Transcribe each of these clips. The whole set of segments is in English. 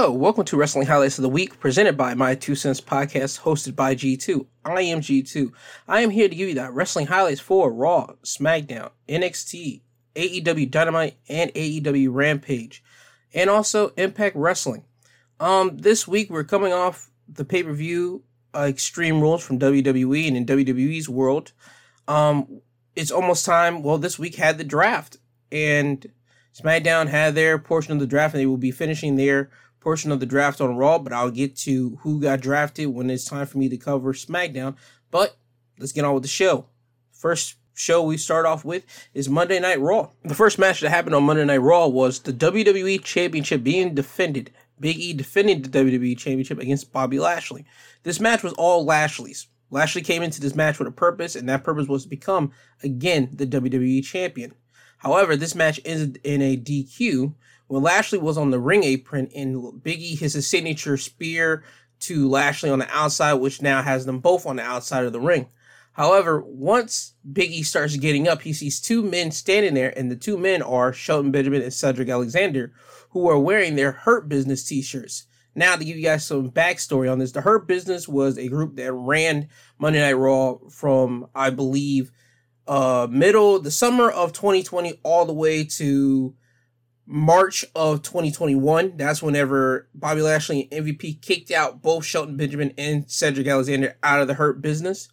Hello, welcome to Wrestling Highlights of the Week, presented by My Two Cents Podcast, hosted by G2. I am G2. I am here to give you that wrestling highlights for Raw, SmackDown, NXT, AEW Dynamite, and AEW Rampage, and also Impact Wrestling. Um, this week we're coming off the pay per view uh, Extreme Rules from WWE and in WWE's world. Um, it's almost time. Well, this week had the draft, and SmackDown had their portion of the draft, and they will be finishing their portion of the draft on Raw. But I'll get to who got drafted when it's time for me to cover SmackDown. But let's get on with the show. First show we start off with is Monday Night Raw. The first match that happened on Monday Night Raw was the WWE Championship being defended. Big E defending the WWE Championship against Bobby Lashley. This match was all Lashley's. Lashley came into this match with a purpose, and that purpose was to become, again, the WWE Champion. However, this match ended in a DQ when Lashley was on the ring apron and Biggie his signature spear to Lashley on the outside, which now has them both on the outside of the ring. However, once Biggie starts getting up, he sees two men standing there, and the two men are Shelton Benjamin and Cedric Alexander, who are wearing their Hurt Business t-shirts. Now, to give you guys some backstory on this, the Hurt Business was a group that ran Monday Night Raw from, I believe, uh, middle, the summer of 2020, all the way to March of 2021. That's whenever Bobby Lashley and MVP kicked out both Shelton Benjamin and Cedric Alexander out of the Hurt Business.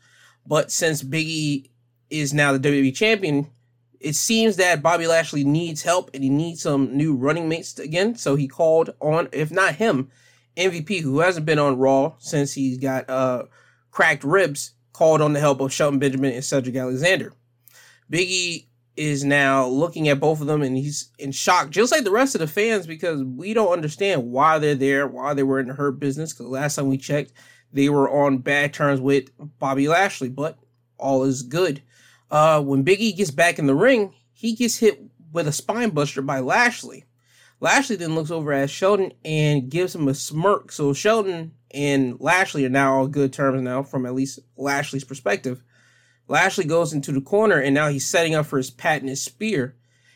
But since Biggie is now the WWE champion, it seems that Bobby Lashley needs help and he needs some new running mates again. So he called on, if not him, MVP, who hasn't been on Raw since he's got uh, cracked ribs, called on the help of Shelton Benjamin and Cedric Alexander. Biggie is now looking at both of them and he's in shock, just like the rest of the fans, because we don't understand why they're there, why they were in the Hurt Business. Because last time we checked, they were on bad terms with Bobby Lashley, but all is good. Uh, when Biggie gets back in the ring, he gets hit with a spine buster by Lashley. Lashley then looks over at Shelton and gives him a smirk. So Shelton and Lashley are now on good terms now, from at least Lashley's perspective. Lashley goes into the corner and now he's setting up for his patented spear.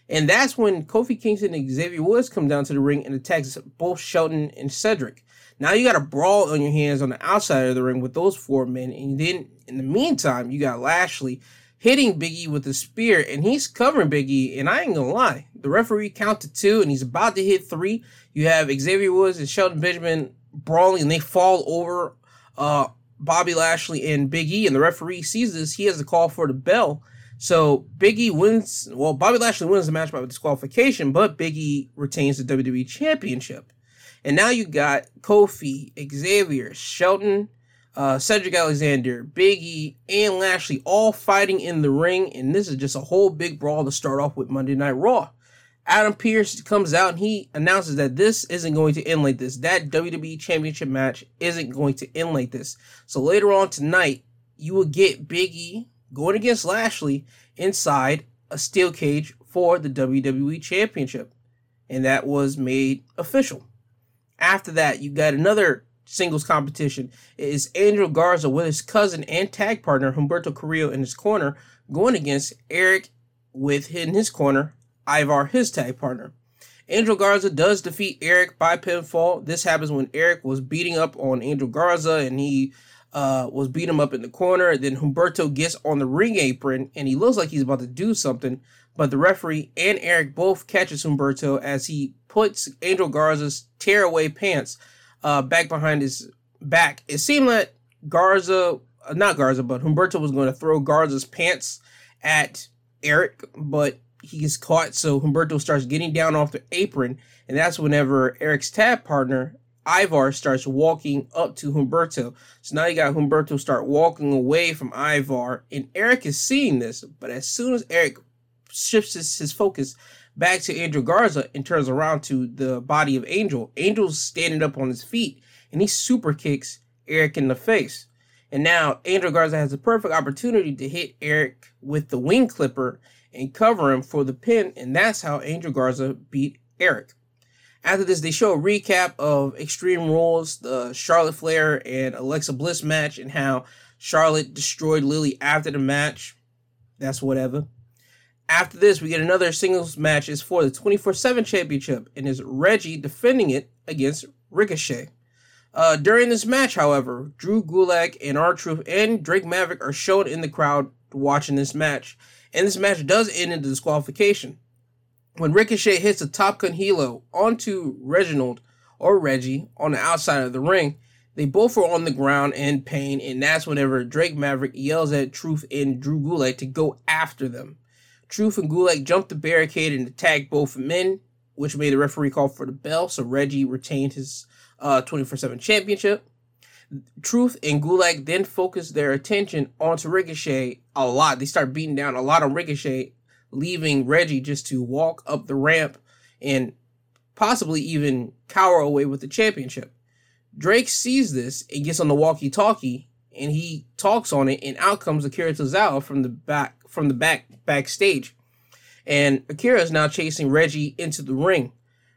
And that's when Kofi Kingston and Xavier Woods come down to the ring and attacks both Shelton and Cedric. Now you got a brawl on your hands on the outside of the ring with those four men. And then in the meantime, you got Lashley hitting Biggie with a spear and he's covering Biggie. And I ain't gonna lie, the referee counted two and he's about to hit three. You have Xavier Woods and Shelton Benjamin brawling and they fall over uh, Bobby Lashley and Big E, and the referee sees this, he has to call for the bell. So Big E wins. Well, Bobby Lashley wins the match by disqualification, but Big E retains the WWE Championship. And now you got Kofi, Xavier, Shelton, uh, Cedric Alexander, Big E, and Lashley all fighting in the ring, and this is just a whole big brawl to start off with Monday Night Raw. Adam Pearce comes out and he announces that this isn't going to end like this. That WWE Championship match isn't going to end like this. So later on tonight, you will get Big E going against Lashley inside a steel cage for the WWE Championship. And that was made official. After that, you got another singles competition. It is Andrew Garza with his cousin and tag partner Humberto Carrillo in his corner going against Eric with in his corner Ivar, his tag partner. Angel Garza does defeat Eric by pinfall. This happens when Eric was beating up on Angel Garza and he uh, was beating him up in the corner. Then Humberto gets on the ring apron and he looks like he's about to do something, but the referee and Eric both catches Humberto as he puts Angel Garza's tearaway pants uh, back behind his back. It seemed like Garza, uh, not Garza, but Humberto was going to throw Garza's pants at Eric, but he gets caught. So Humberto starts getting down off the apron, and that's whenever Eric's tag partner Ivar starts walking up to Humberto. So now you got Humberto start walking away from Ivar, and Eric is seeing this. But as soon as Eric shifts his, his focus back to Angel Garza and turns around to the body of Angel, Angel's standing up on his feet, and he super kicks Eric in the face. And now Angel Garza has a perfect opportunity to hit Eric with the wing clipper and cover him for the pin, and that's how Angel Garza beat Eric. After this, they show a recap of Extreme Rules, the Charlotte Flair and Alexa Bliss match, and how Charlotte destroyed Lily after the match. That's whatever. After this, we get another singles match. It's for the 24 7 championship, and is Reggie defending it against Ricochet. Uh, during this match, however, Drew Gulak and R-Truth and Drake Maverick are shown in the crowd watching this match. And this match does end in disqualification. When Ricochet hits a Tope con Hilo onto Reginald or Reggie on the outside of the ring, they both are on the ground in pain, and that's whenever Drake Maverick yells at Truth and Drew Gulak to go after them. Truth and Gulak jump the barricade and attack both men, which made the referee call for the bell, so Reggie retained his uh, 24-7 championship. Truth and Gulak then focus their attention onto Ricochet a lot. They start beating down a lot on Ricochet, leaving Reggie just to walk up the ramp and possibly even cower away with the championship. Drake sees this and gets on the walkie-talkie and he talks on it, and out comes Akira Tozawa from the back from the back backstage. And Akira is now chasing Reggie into the ring.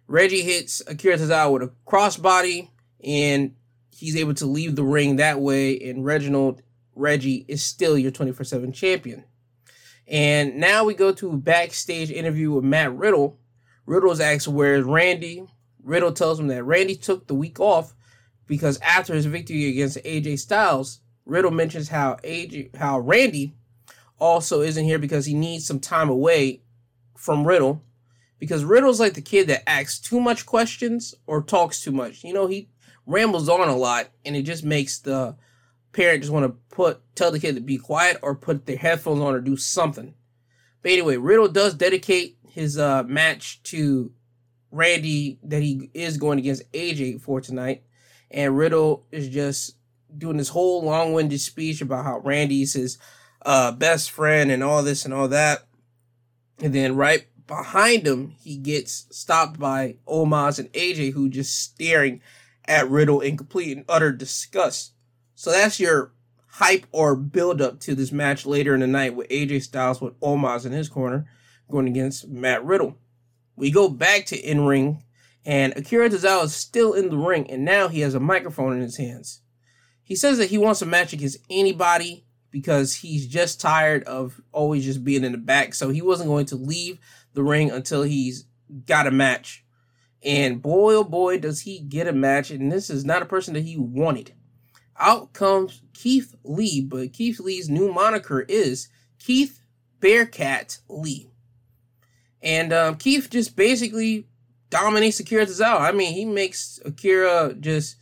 Reggie hits Akira Tozawa with a crossbody, and he's able to leave the ring that way. And Reginald Reggie is still your 24 7 champion. And now we go to a backstage interview with Matt Riddle. Riddle's asks, Where's Randy? Riddle tells him that Randy took the week off because after his victory against AJ Styles, Riddle mentions how AJ, how Randy also isn't here because he needs some time away from Riddle because Riddle's like the kid that asks too much questions or talks too much. You know, he rambles on a lot and it just makes the parent just want to put tell the kid to be quiet or put their headphones on or do something. But anyway, Riddle does dedicate his uh, match to Randy that he is going against AJ for tonight. And Riddle is just doing this whole long winded speech about how Randy's his uh, best friend and all this and all that. And then right behind him, he gets stopped by Omos and AJ, who just staring at Riddle in complete and utter disgust. So that's your hype or build up to this match later in the night with AJ Styles with Omos in his corner going against Matt Riddle. We go back to in ring, and Akira Tozawa is still in the ring, and now he has a microphone in his hands. He says that he wants a match against anybody because he's just tired of always just being in the back. So he wasn't going to leave the ring until he's got a match. And boy, oh boy, does he get a match. And this is not a person that he wanted. Out comes Keith Lee, but Keith Lee's new moniker is Keith Bearcat Lee. And um, Keith just basically dominates Akira Tozawa. I mean, he makes Akira just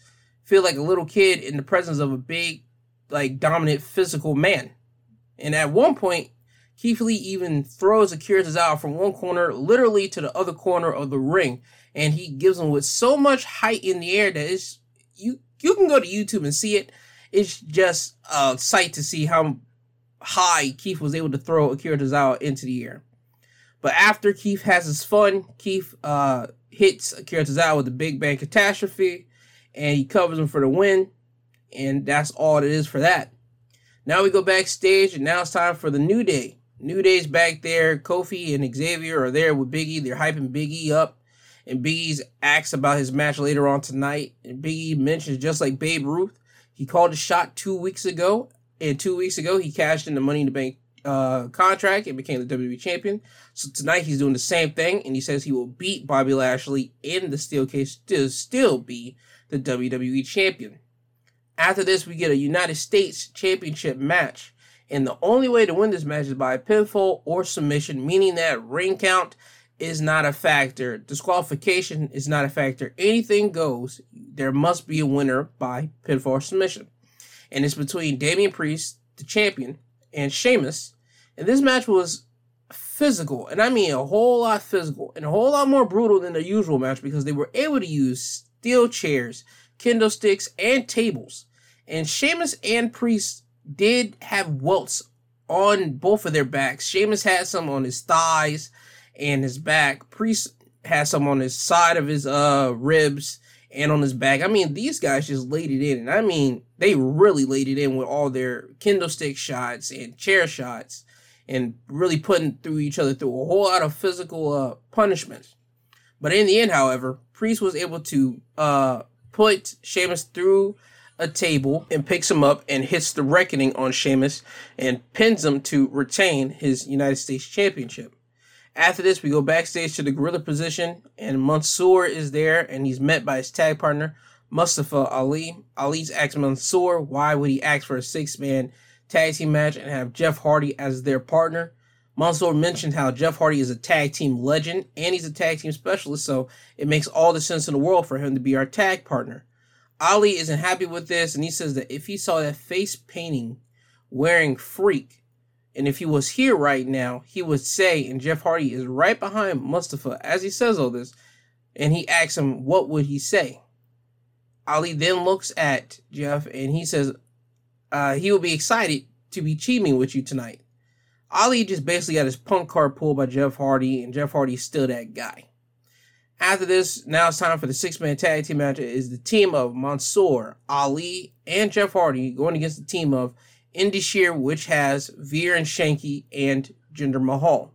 feel like a little kid in the presence of a big, like dominant physical man. And at one point, Keith Lee even throws Akira Tozawa from one corner literally to the other corner of the ring. And he gives him with so much height in the air that it's you you can go to YouTube and see it. It's just a sight to see how high Keith was able to throw Akira Tozawa into the air. But after Keith has his fun, Keith uh, hits Akira Tozawa with the Big Bang Catastrophe and he covers him for the win. And that's all it is for that. Now we go backstage, and now it's time for the New Day. New Day's back there. Kofi and Xavier are there with Biggie. They're hyping Biggie up. And Biggie's asks about his match later on tonight. And Biggie mentions just like Babe Ruth, he called a shot two weeks ago. And two weeks ago, he cashed in the Money in the Bank uh, contract and became the WWE champion. So tonight he's doing the same thing, and he says he will beat Bobby Lashley in the steel case to still be the WWE Champion. After this, we get a United States Championship match. And the only way to win this match is by pinfall or submission, meaning that ring count is not a factor. Disqualification is not a factor. Anything goes. There must be a winner by pinfall or submission. And it's between Damian Priest, the champion, and Sheamus. And this match was physical, and I mean a whole lot physical, and a whole lot more brutal than the usual match because they were able to use steel chairs, kendo sticks, and tables. And Sheamus and Priest did have welts on both of their backs. Sheamus had some on his thighs and his back. Priest had some on his side of his uh ribs and on his back. I mean, these guys just laid it in. And I mean, they really laid it in with all their kendo stick shots and chair shots and really putting through each other through a whole lot of physical uh punishments. But in the end, however, Priest was able to uh, put Sheamus through a table and picks him up and hits the reckoning on Sheamus and pins him to retain his United States Championship. After this, we go backstage to the gorilla position, and Mansoor is there, and he's met by his tag partner, Mustafa Ali. Ali's asked Mansoor why would he ask for a six-man tag team match and have Jeff Hardy as their partner. Mansoor mentioned how Jeff Hardy is a tag team legend and he's a tag team specialist, so it makes all the sense in the world for him to be our tag partner. Ali isn't happy with this, and he says that if he saw that face painting wearing freak, and if he was here right now, he would say, and Jeff Hardy is right behind Mustafa as he says all this, and he asks him, what would he say? Ali then looks at Jeff and he says, uh, he will be excited to be teaming with you tonight. Ali just basically got his punk card pulled by Jeff Hardy, and Jeff Hardy's still that guy. After this, now it's time for the six man tag team match. It is the team of Mansoor, Ali, and Jeff Hardy going against the team of Indus Sher, which has Veer and Shanky and Jinder Mahal.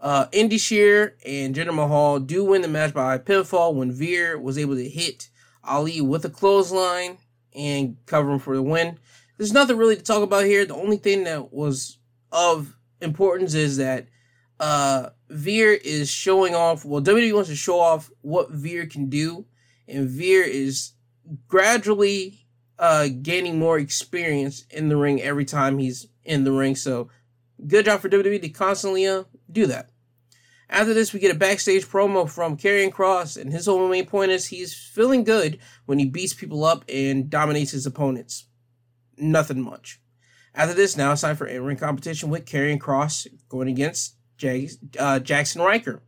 Uh, Sher and Jinder Mahal do win the match by pinfall when Veer was able to hit Ali with a clothesline and cover him for the win. There's nothing really to talk about here. The only thing that was of importance is that uh, Veer is showing off. Well, WWE wants to show off what Veer can do, and Veer is gradually uh, gaining more experience in the ring every time he's in the ring. So, good job for WWE to constantly uh, do that. After this, we get a backstage promo from Karrion Kross, and his whole main point is he's feeling good when he beats people up and dominates his opponents. Nothing much. After this, now it's time for in-ring competition with Karrion Kross going against Jay, uh, Jaxson Ryker.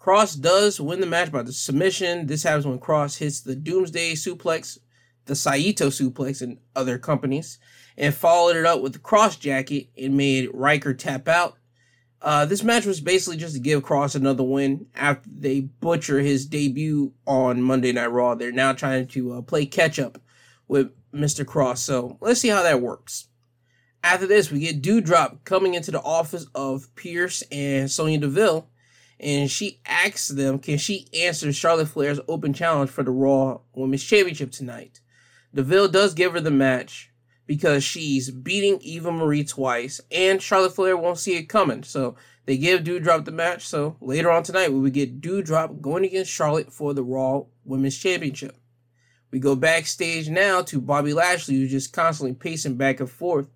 Kross does win the match by the submission. This happens when Kross hits the Doomsday Suplex, the Saito Suplex, and other companies, and followed it up with the Kross Jacket and made Ryker tap out. Uh, this match was basically just to give Kross another win after they butcher his debut on Monday Night Raw. They're now trying to uh, play catch up with Mr. Kross, so let's see how that works. After this, we get Doudrop coming into the office of Pearce and Sonya Deville, and she asks them, can she answer Charlotte Flair's open challenge for the Raw Women's Championship tonight? Deville does give her the match because she's beating Eva Marie twice, and Charlotte Flair won't see it coming. So they give Doudrop the match. So later on tonight, we would get Doudrop going against Charlotte for the Raw Women's Championship. We go backstage now to Bobby Lashley, who's just constantly pacing back and forth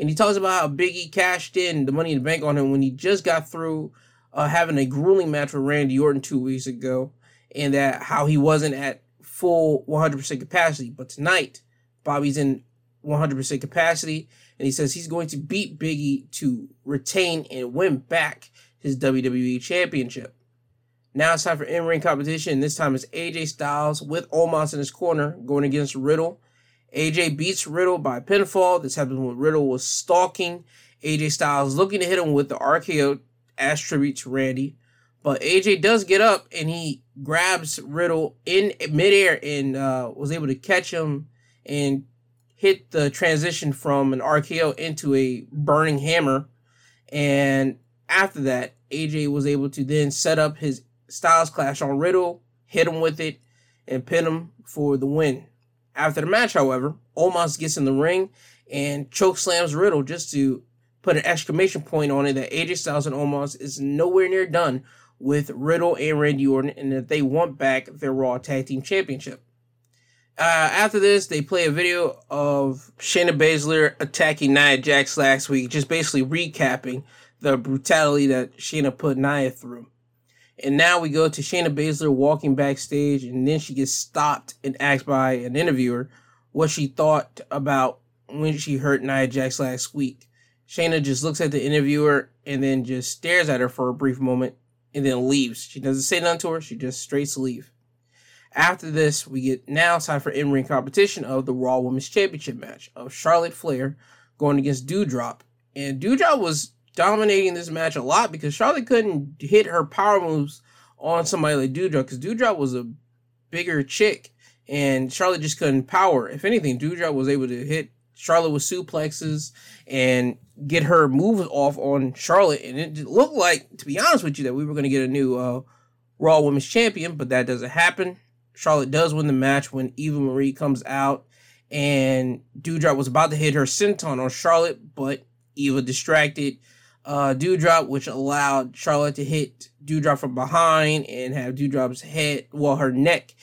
and he talks about how Biggie cashed in the money in the bank on him when he just got through uh, having a grueling match with Randy Orton two weeks ago, and that how he wasn't at full 100% capacity. But tonight, Bobby's in 100% capacity, and he says he's going to beat Biggie to retain and win back his WWE Championship. Now it's time for in-ring competition. This time it's AJ Styles with Omos in his corner going against Riddle AJ beats Riddle by pinfall. This happens when Riddle was stalking AJ Styles, looking to hit him with the RKO as tribute to Randy. But AJ does get up and he grabs Riddle in midair and uh, was able to catch him and hit the transition from an RKO into a burning hammer. And after that, AJ was able to then set up his Styles Clash on Riddle, hit him with it, and pin him for the win. After the match, however, Omos gets in the ring and choke slams Riddle just to put an exclamation point on it that AJ Styles and Omos is nowhere near done with Riddle and Randy Orton and that they want back their Raw Tag Team Championship. Uh, after this, they play a video of Shayna Baszler attacking Nia Jax last week, just basically recapping the brutality that Shayna put Nia through. And now we go to Shayna Baszler walking backstage, and then she gets stopped and asked by an interviewer what she thought about when she hurt Nia Jax last week. Shayna just looks at the interviewer and then just stares at her for a brief moment and then leaves. She doesn't say nothing to her, she just straight leave. After this, we get now time for in-ring competition of the Raw Women's Championship match of Charlotte Flair going against Doudrop. And Doudrop was dominating this match a lot because Charlotte couldn't hit her power moves on somebody like Doudrop because Doudrop was a bigger chick and Charlotte just couldn't power. If anything, Dewdrop was able to hit Charlotte with suplexes and get her moves off on Charlotte. And it looked like, to be honest with you, that we were going to get a new uh, Raw Women's Champion, but that doesn't happen. Charlotte does win the match when Eva Marie comes out and Doudrop was about to hit her senton on Charlotte, but Eva distracted uh, Doudrop, which allowed Charlotte to hit Doudrop from behind and have Doudrop's head, well, her neck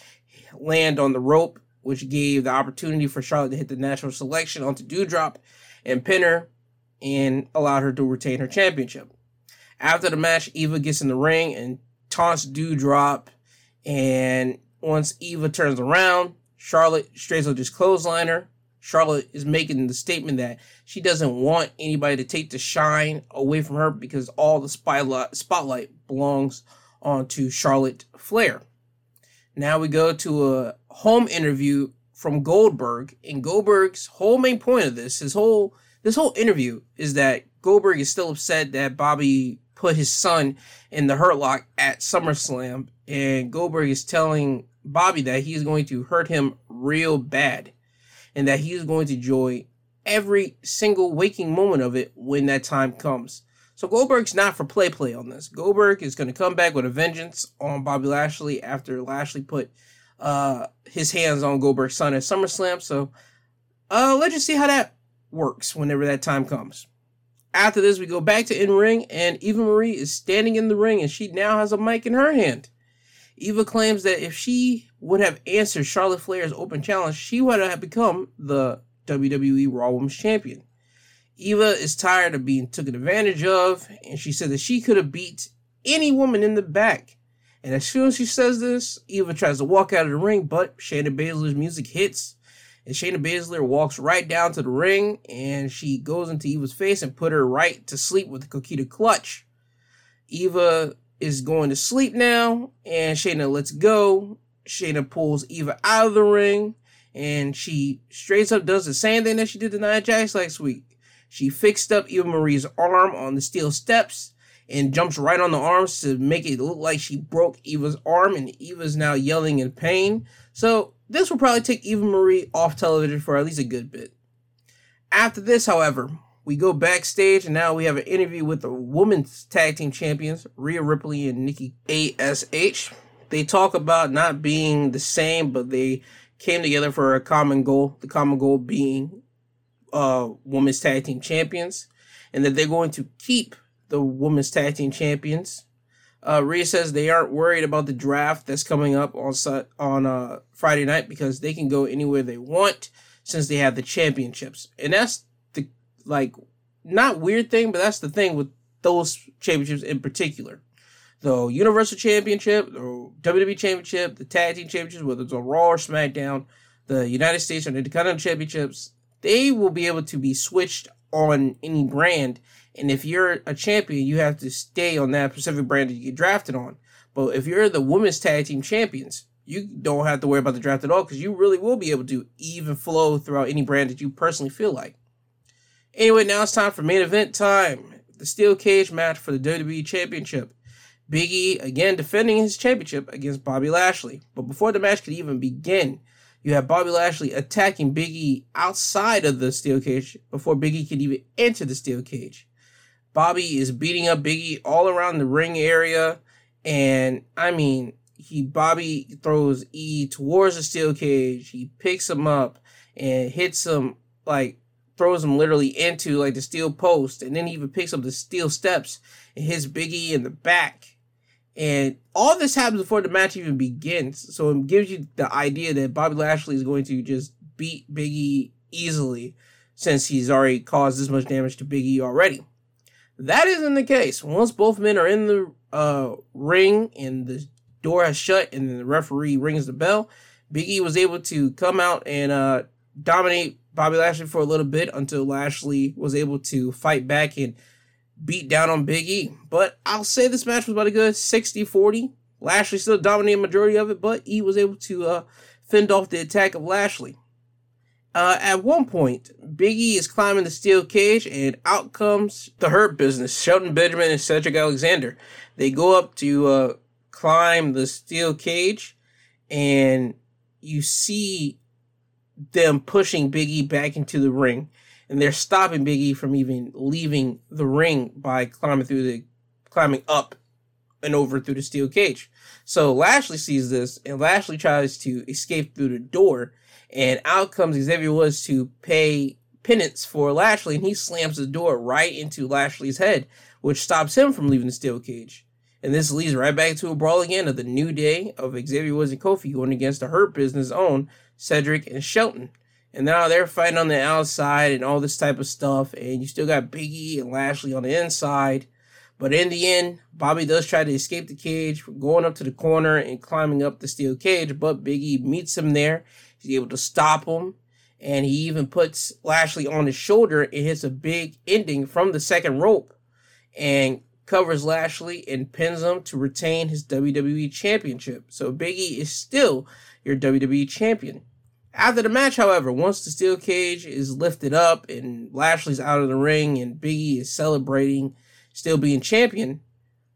land on the rope, which gave the opportunity for Charlotte to hit the natural selection onto Doudrop and pin her and allowed her to retain her championship. After the match, Eva gets in the ring and taunts Doudrop. And once Eva turns around, Charlotte straight up just clothesline her. Charlotte is making the statement that she doesn't want anybody to take the shine away from her because all the spotlight belongs onto Charlotte Flair. Now we go to a home interview from Goldberg, and Goldberg's whole main point of this, his whole this whole interview is that Goldberg is still upset that Bobby put his son in the Hurt Lock at SummerSlam, and Goldberg is telling Bobby that he's going to hurt him real bad and that he's going to enjoy every single waking moment of it when that time comes. So Goldberg's not for play play on this. Goldberg is going to come back with a vengeance on Bobby Lashley after Lashley put uh, his hands on Goldberg's son at SummerSlam. So uh, let's just see how that works whenever that time comes. After this, we go back to in ring, and Eva Marie is standing in the ring, and she now has a mic in her hand. Eva claims that if she would have answered Charlotte Flair's open challenge, she would have become the WWE Raw Women's Champion. Eva is tired of being taken advantage of, and she said that she could have beat any woman in the back. And as soon as she says this, Eva tries to walk out of the ring, but Shayna Baszler's music hits, and Shayna Baszler walks right down to the ring, and she goes into Eva's face and put her right to sleep with the Coquina clutch. Eva is going to sleep now, and Shayna lets go. Shayna pulls Eva out of the ring, and she straight up does the same thing that she did to Nia Jax last week. She fixed up Eva Marie's arm on the steel steps and jumps right on the arms to make it look like she broke Eva's arm, and Eva's now yelling in pain. So this will probably take Eva Marie off television for at least a good bit. After this, however, we go backstage and now we have an interview with the women's tag team champions, Rhea Ripley and Nikki ASH. They talk about not being the same, but they came together for a common goal. The common goal being uh women's tag team champions, and that they're going to keep the women's tag team champions. Uh, Rhea says they aren't worried about the draft that's coming up on on uh, Friday night because they can go anywhere they want since they have the championships, and that's the like not weird thing, but that's the thing with those championships in particular. The Universal Championship, the WWE Championship, the Tag Team Championships, whether it's on Raw or SmackDown, the United States or Intercontinental Championships, they will be able to be switched on any brand. And if you're a champion, you have to stay on that specific brand that you get drafted on. But if you're the women's tag team champions, you don't have to worry about the draft at all because you really will be able to even flow throughout any brand that you personally feel like. Anyway, now it's time for main event time. The steel cage match for the WWE Championship. Big E again defending his championship against Bobby Lashley. But before the match could even begin, you have Bobby Lashley attacking Big E outside of the steel cage before Biggie could even enter the steel cage. Bobby is beating up Big E all around the ring area, and I mean, he Bobby throws E towards the steel cage. He picks him up and hits him like throws him literally into like the steel post, and then he even picks up the steel steps and hits Biggie in the back. And all this happens before the match even begins. So it gives you the idea that Bobby Lashley is going to just beat Biggie easily since he's already caused this much damage to Biggie already. That isn't the case. Once both men are in the uh, ring and the door has shut and the referee rings the bell, Biggie was able to come out and uh, dominate Bobby Lashley for a little bit until Lashley was able to fight back and beat down on Big E. But I'll say this match was about a good 60 40. Lashley still dominated majority of it, but E was able to uh, fend off the attack of Lashley. Uh, at one point, Big E is climbing the steel cage, and out comes the Hurt Business, Shelton Benjamin and Cedric Alexander. They go up to uh, climb the steel cage, and you see them pushing Biggie back into the ring, and they're stopping Biggie from even leaving the ring by climbing through the climbing up and over through the steel cage. So Lashley sees this, and Lashley tries to escape through the door, and out comes Xavier Woods to pay penance for Lashley, and he slams the door right into Lashley's head, which stops him from leaving the steel cage. And this leads right back to a brawl again of the new day of Xavier Woods and Kofi going against the Hurt Business own Cedric and Shelton. And now they're fighting on the outside and all this type of stuff. And you still got Biggie and Lashley on the inside. But in the end, Bobby does try to escape the cage, going up to the corner and climbing up the steel cage. But Biggie meets him there. He's able to stop him. And he even puts Lashley on his shoulder and hits a big ending from the second rope and covers Lashley and pins him to retain his WWE Championship. So Biggie is still your WWE Champion. After the match, however, once the steel cage is lifted up and Lashley's out of the ring and Biggie is celebrating still being champion,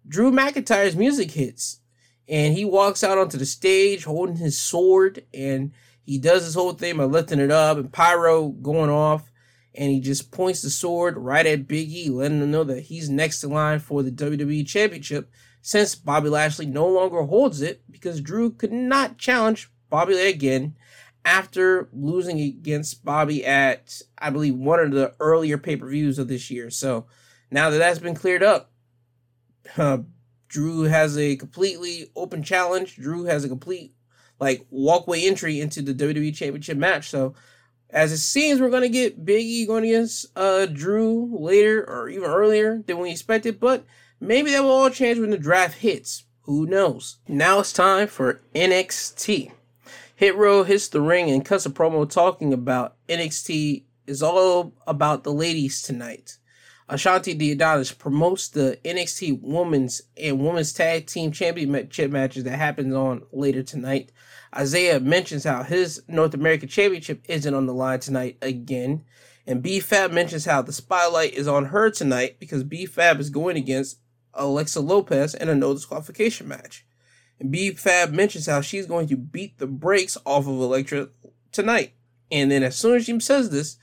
Drew McIntyre's music hits and he walks out onto the stage holding his sword and he does his whole thing by lifting it up and pyro going off and he just points the sword right at Big E, letting him know that he's next in line for the WWE Championship since Bobby Lashley no longer holds it because Drew could not challenge Bobby again after losing against Bobby at, I believe, one of the earlier pay per views of this year. So now that that's been cleared up, uh, Drew has a completely open challenge. Drew has a complete like walkway entry into the WWE Championship match. So as it seems, we're gonna get Big E going against uh Drew later or even earlier than we expected, but maybe that will all change when the draft hits. Who knows? Now it's time for NXT. Hit Row hits the ring and cuts a promo talking about NXT is all about the ladies tonight. Ashanti Adonis promotes the NXT Women's and Women's Tag Team Championship matches that happens on later tonight. Isaiah mentions how his North American Championship isn't on the line tonight again. And B Fab mentions how the spotlight is on her tonight because B Fab is going against Alexa Lopez in a no disqualification match. And B Fab mentions how she's going to beat the brakes off of Elektra tonight. And then as soon as she says this,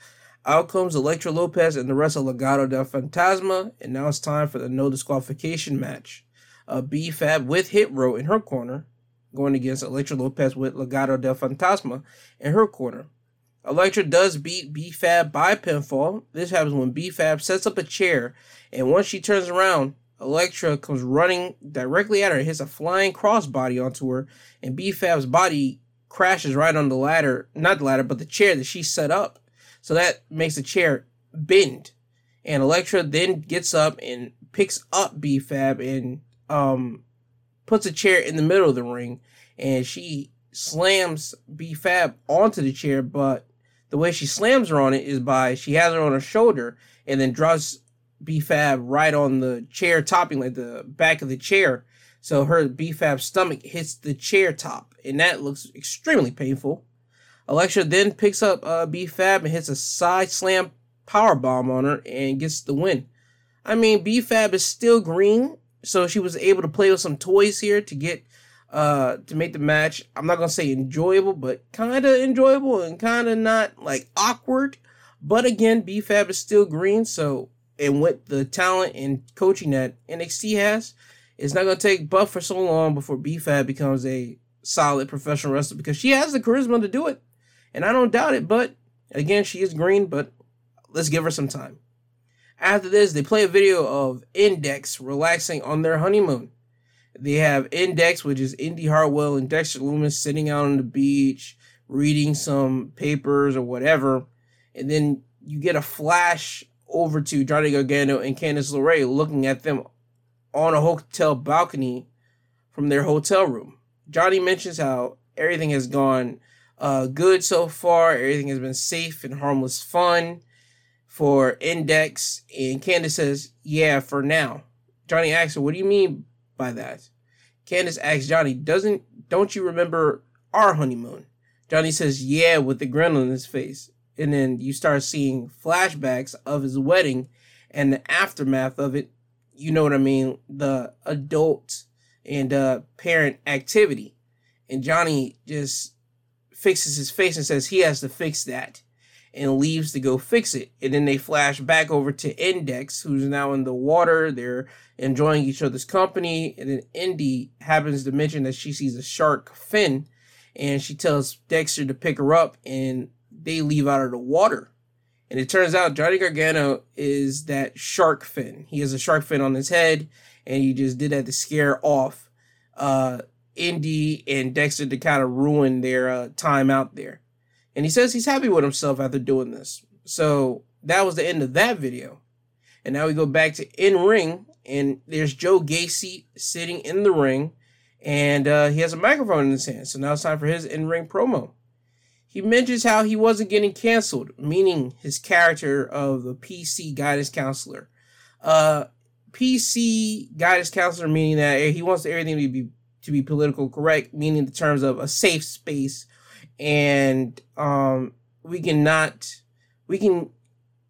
out comes Elektra Lopez and the rest of Legado del Fantasma, and now it's time for the no disqualification match. Uh, B Fab with Hit Row in her corner, going against Elektra Lopez with Legado del Fantasma in her corner. Elektra does beat BFAB by pinfall. This happens when BFAB sets up a chair, and once she turns around, Elektra comes running directly at her, hits a flying crossbody onto her, and BFAB's body crashes right on the ladder, not the ladder, but the chair that she set up. So that makes the chair bend. And Elektra then gets up and picks up BFAB and um puts a chair in the middle of the ring and she slams B Fab onto the chair, but the way she slams her on it is by she has her on her shoulder and then draws B Fab right on the chair topping, like the back of the chair. So her B Fab stomach hits the chair top, and that looks extremely painful. Alexa then picks up uh, B Fab and hits a side slam power bomb on her and gets the win. I mean, B Fab is still green, so she was able to play with some toys here to get uh to make the match. I'm not gonna say enjoyable, but kind of enjoyable and kind of not like awkward. But again, B Fab is still green, so and with the talent and coaching that NXT has, it's not gonna take Buff for so long before B Fab becomes a solid professional wrestler because she has the charisma to do it and I don't doubt it. But again, she is green, but let's give her some time. After this, they play a video of Index relaxing on their honeymoon. They have Index, which is Indi Hartwell and Dexter Lumis sitting out on the beach, reading some papers or whatever. And then you get a flash over to Johnny Gargano and Candice LeRae looking at them on a hotel balcony from their hotel room. Johnny mentions how everything has gone uh, good so far. Everything has been safe and harmless fun for Index. And Candice says, yeah, for now. Johnny asks her, what do you mean by that? Candice asks Johnny, doesn't don't you remember our honeymoon? Johnny says, yeah, with the grin on his face. And then you start seeing flashbacks of his wedding and the aftermath of it. You know what I mean? The adult and uh, parent activity. And Johnny just fixes his face and says he has to fix that and leaves to go fix it. And then they flash back over to Index, who's now in the water. They're enjoying each other's company. And then Indy happens to mention that she sees a shark fin and she tells Dexter to pick her up and they leave out of the water. And it turns out Johnny Gargano is that shark fin. He has a shark fin on his head, and he just did that to scare off uh, Indi and Dexter to kind of ruin their uh, time out there. And he says he's happy with himself after doing this. So that was the end of that video. And now we go back to in ring, and there's Joe Gacy sitting in the ring, and uh, he has a microphone in his hand. So now it's time for his in ring promo. He mentions how he wasn't getting canceled, meaning his character of the PC guidance counselor. Uh, PC guidance counselor meaning that he wants everything to be to be political correct, meaning the terms of a safe space, and um, we cannot we can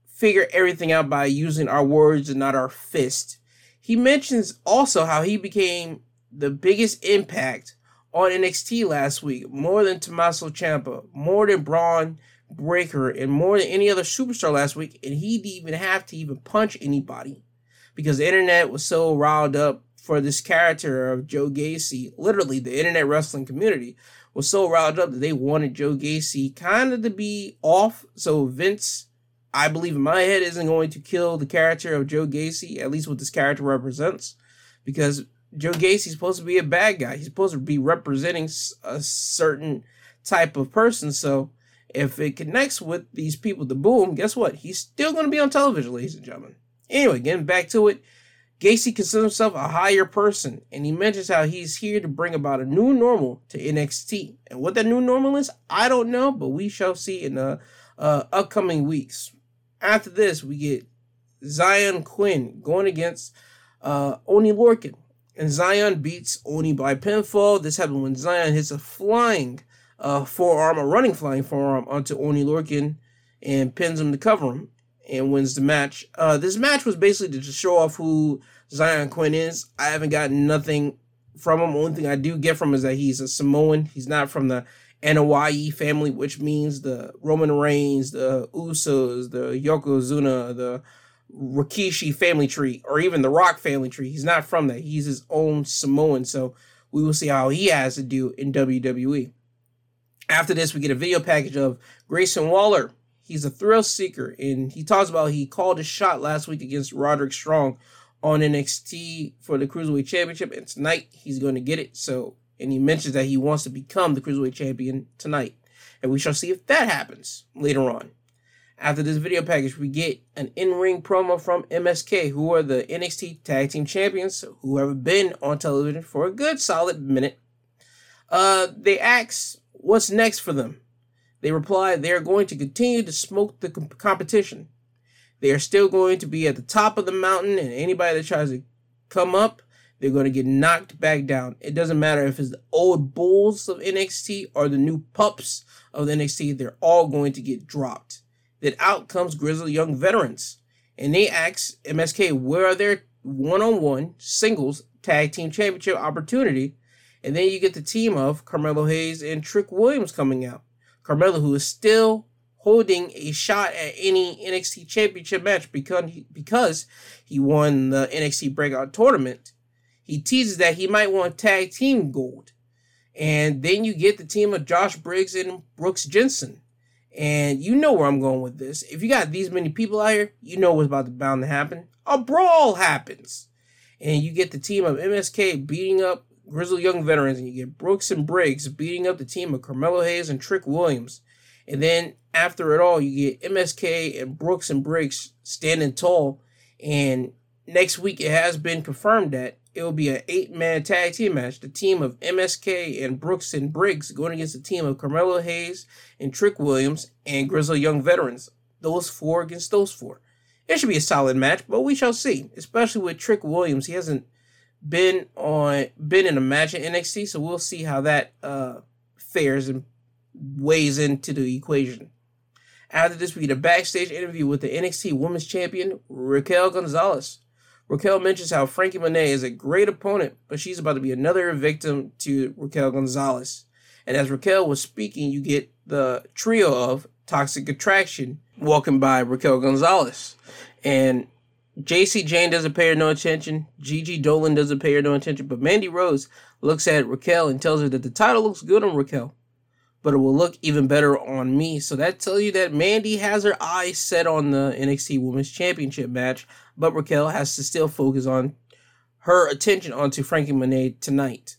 figure everything out by using our words and not our fist. He mentions also how he became the biggest impact on NXT last week, more than Tommaso Ciampa, more than Bron Breakker, and more than any other superstar last week, and he didn't even have to even punch anybody because the internet was so riled up for this character of Joe Gacy. Literally, the internet wrestling community was so riled up that they wanted Joe Gacy kind of to be off. So Vince I believe in my head isn't going to kill the character of Joe Gacy, at least what this character represents, because Joe Gacy's supposed to be a bad guy. He's supposed to be representing a certain type of person. So if it connects with these people the boom, guess what? He's still going to be on television, ladies and gentlemen. Anyway, getting back to it, Gacy considers himself a higher person, and he mentions how he's here to bring about a new normal to NXT. And what that new normal is, I don't know, but we shall see in the uh, upcoming weeks. After this, we get Xyon Quinn going against uh, Oney Lorcan. And Xyon beats Oney by pinfall. This happened when Xyon hits a flying uh, forearm, a running flying forearm onto Oney Lorcan and pins him to cover him and wins the match. Uh, this match was basically to show off who Xyon Quinn is. I haven't gotten nothing from him. Only thing I do get from him is that he's a Samoan. He's not from the Anoa'i family, which means the Roman Reigns, the Usos, the Yokozuna, the Rikishi family tree, or even the Rock family tree. He's not from that. He's his own Samoan. So we will see how he has to do in WWE. After this, we get a video package of Grayson Waller. He's a thrill seeker, and he talks about he called a shot last week against Roderick Strong on NXT for the Cruiserweight Championship, and tonight he's going to get it. So and he mentions that he wants to become the Cruiserweight Champion tonight. And we shall see if that happens later on. After this video package, we get an in-ring promo from MSK, who are the NXT Tag Team Champions, who have been on television for a good solid minute. Uh, they ask what's next for them. They reply they are going to continue to smoke the comp- competition. They are still going to be at the top of the mountain, and anybody that tries to come up they're going to get knocked back down. It doesn't matter if it's the old bulls of NXT or the new pups of the NXT, they're all going to get dropped. Then out comes Grizzled Young Veterans. And they ask MSK, where are their one on one singles tag team championship opportunity? And then you get the team of Carmelo Hayes and Trick Williams coming out. Carmelo, who is still holding a shot at any NXT championship match because he, because he won the NXT breakout tournament he teases that he might want tag team gold. And then you get the team of Josh Briggs and Brooks Jensen. And you know where I'm going with this. If you got these many people out here, you know what's about to bound to happen. A brawl happens. And you get the team of MSK beating up Grizzled Young Veterans, and you get Brooks and Briggs beating up the team of Carmelo Hayes and Trick Williams. And then after it all, you get MSK and Brooks and Briggs standing tall. And next week, it has been confirmed that it will be an eight man tag team match. The team of MSK and Brooks and Briggs going against the team of Carmelo Hayes and Trick Williams and Grizzle Young Veterans. Those four against those four. It should be a solid match, but we shall see. Especially with Trick Williams, he hasn't been on been in a match in NXT, so we'll see how that uh, fares and weighs into the equation. After this, we get a backstage interview with the NXT Women's Champion Raquel Gonzalez. Raquel mentions how Frankie Monet is a great opponent, but she's about to be another victim to Raquel Gonzalez. And as Raquel was speaking, you get the trio of Toxic Attraction walking by Raquel Gonzalez. And Jacy Jayne doesn't pay her no attention. Gigi Dolan doesn't pay her no attention. But Mandy Rose looks at Raquel and tells her that the title looks good on Raquel. but it will look even better on me. So that tells you that Mandy has her eyes set on the NXT Women's Championship match, but Raquel has to still focus on her attention onto Frankie Monet tonight.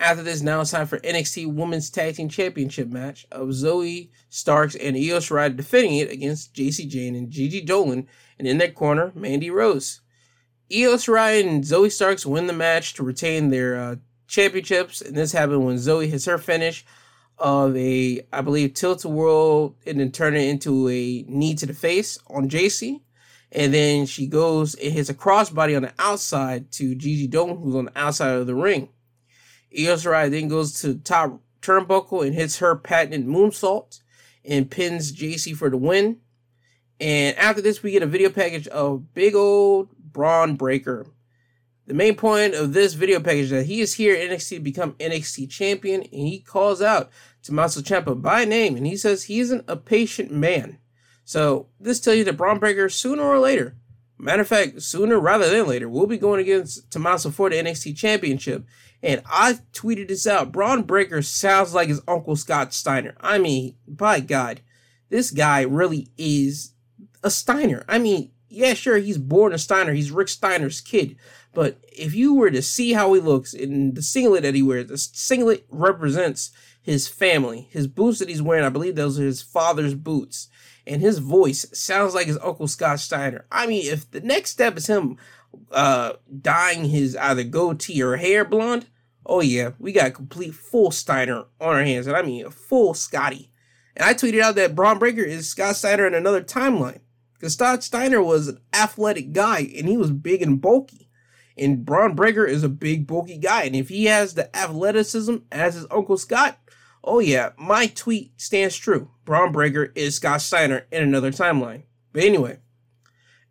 After this, now it's time for NXT Women's Tag Team Championship match of Zoey Starks and Io Shirai defending it against Jacy Jayne and Gigi Dolan, and in that corner, Mandy Rose. Io Shirai and Zoey Starks win the match to retain their uh, championships, and this happened when Zoe hits her finish of a, I believe, tilt a whirl and then turn it into a knee to the face on Jacy. And then she goes and hits a crossbody on the outside to Gigi Dolan, who's on the outside of the ring. Io Shirai then goes to the top turnbuckle and hits her patented moonsault and pins Jacy for the win. And after this, we get a video package of big old Bron Breakker. The main point of this video package is that he is here at NXT to become NXT champion, and he calls out Tommaso Ciampa by name, and he says he isn't a patient man. So this tells you that Bron Breakker sooner or later, matter of fact, sooner rather than later, will be going against Tommaso for the NXT championship. And I tweeted this out. Bron Breakker sounds like his Uncle Scott Steiner. I mean, by God, this guy really is a Steiner. I mean, yeah, sure, he's born a Steiner. He's Rick Steiner's kid. But if you were to see how he looks in the singlet that he wears, the singlet represents his family. His boots that he's wearing, I believe those are his father's boots. And his voice sounds like his Uncle Scott Steiner. I mean, if the next step is him uh, dyeing his either goatee or hair blonde, Oh yeah, we got a complete full Steiner on our hands, and I mean a full Scotty. And I tweeted out that Bron Breakker is Scott Steiner in another timeline. Because Scott Steiner was an athletic guy and he was big and bulky. And Bron Breakker is a big, bulky guy. And if he has the athleticism as his Uncle Scott, oh yeah, my tweet stands true. Bron Breakker is Scott Steiner in another timeline. But anyway,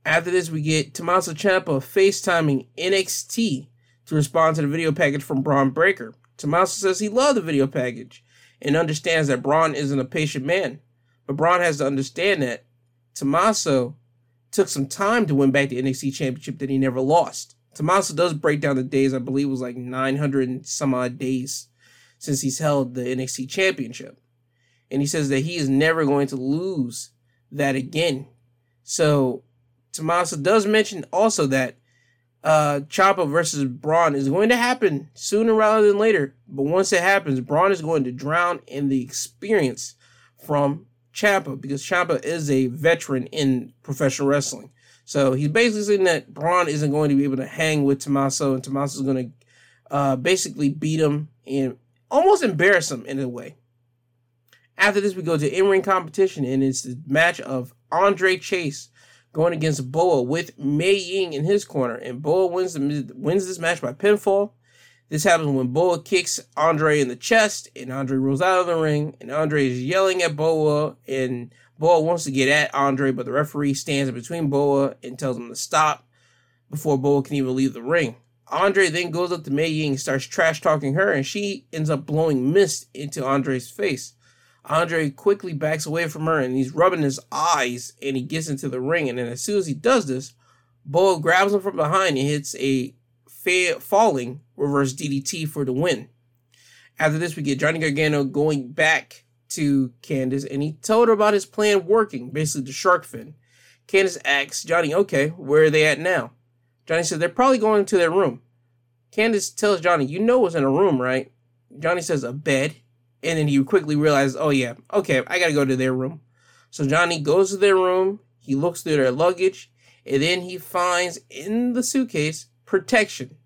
after this, we get Tommaso Ciampa FaceTiming NXT to respond to the video package from Bron Breakker. Tommaso says he loved the video package and understands that Bron isn't a patient man. But Bron has to understand that Tommaso took some time to win back the NXT championship that he never lost. Tommaso does break down the days, I believe it was like 900 and some odd days since he's held the NXT championship. And he says that he is never going to lose that again. So Tommaso does mention also that uh versus Bron is going to happen sooner rather than later. But once it happens, Bron is going to drown in the experience from Ciampa because Ciampa is a veteran in professional wrestling. So he's basically saying that Bron isn't going to be able to hang with Tommaso, and Tommaso is going to uh, basically beat him and almost embarrass him in a way. After this, we go to in ring competition, and it's the match of Andre Chase going against Boa with Mei Ying in his corner, and Boa wins the, wins this match by pinfall. This happens when Boa kicks Andre in the chest, and Andre rolls out of the ring, and Andre is yelling at Boa, and Boa wants to get at Andre, but the referee stands in between Boa and tells him to stop before Boa can even leave the ring. Andre then goes up to Mei Ying and starts trash talking her, and she ends up blowing mist into Andre's face. Andre quickly backs away from her and he's rubbing his eyes and he gets into the ring. And then as soon as he does this, Boa grabs him from behind and hits a fa- falling reverse DDT for the win. After this, we get Johnny Gargano going back to Candice and he told her about his plan working, basically the shark fin. Candice asks Johnny, okay, where are they at now? Johnny says they're probably going to their room. Candice tells Johnny, you know what's in a room, right? Johnny says a bed. And then he quickly realizes, oh yeah, okay, I gotta go to their room. So Johnny goes to their room, he looks through their luggage, and then he finds in the suitcase protection.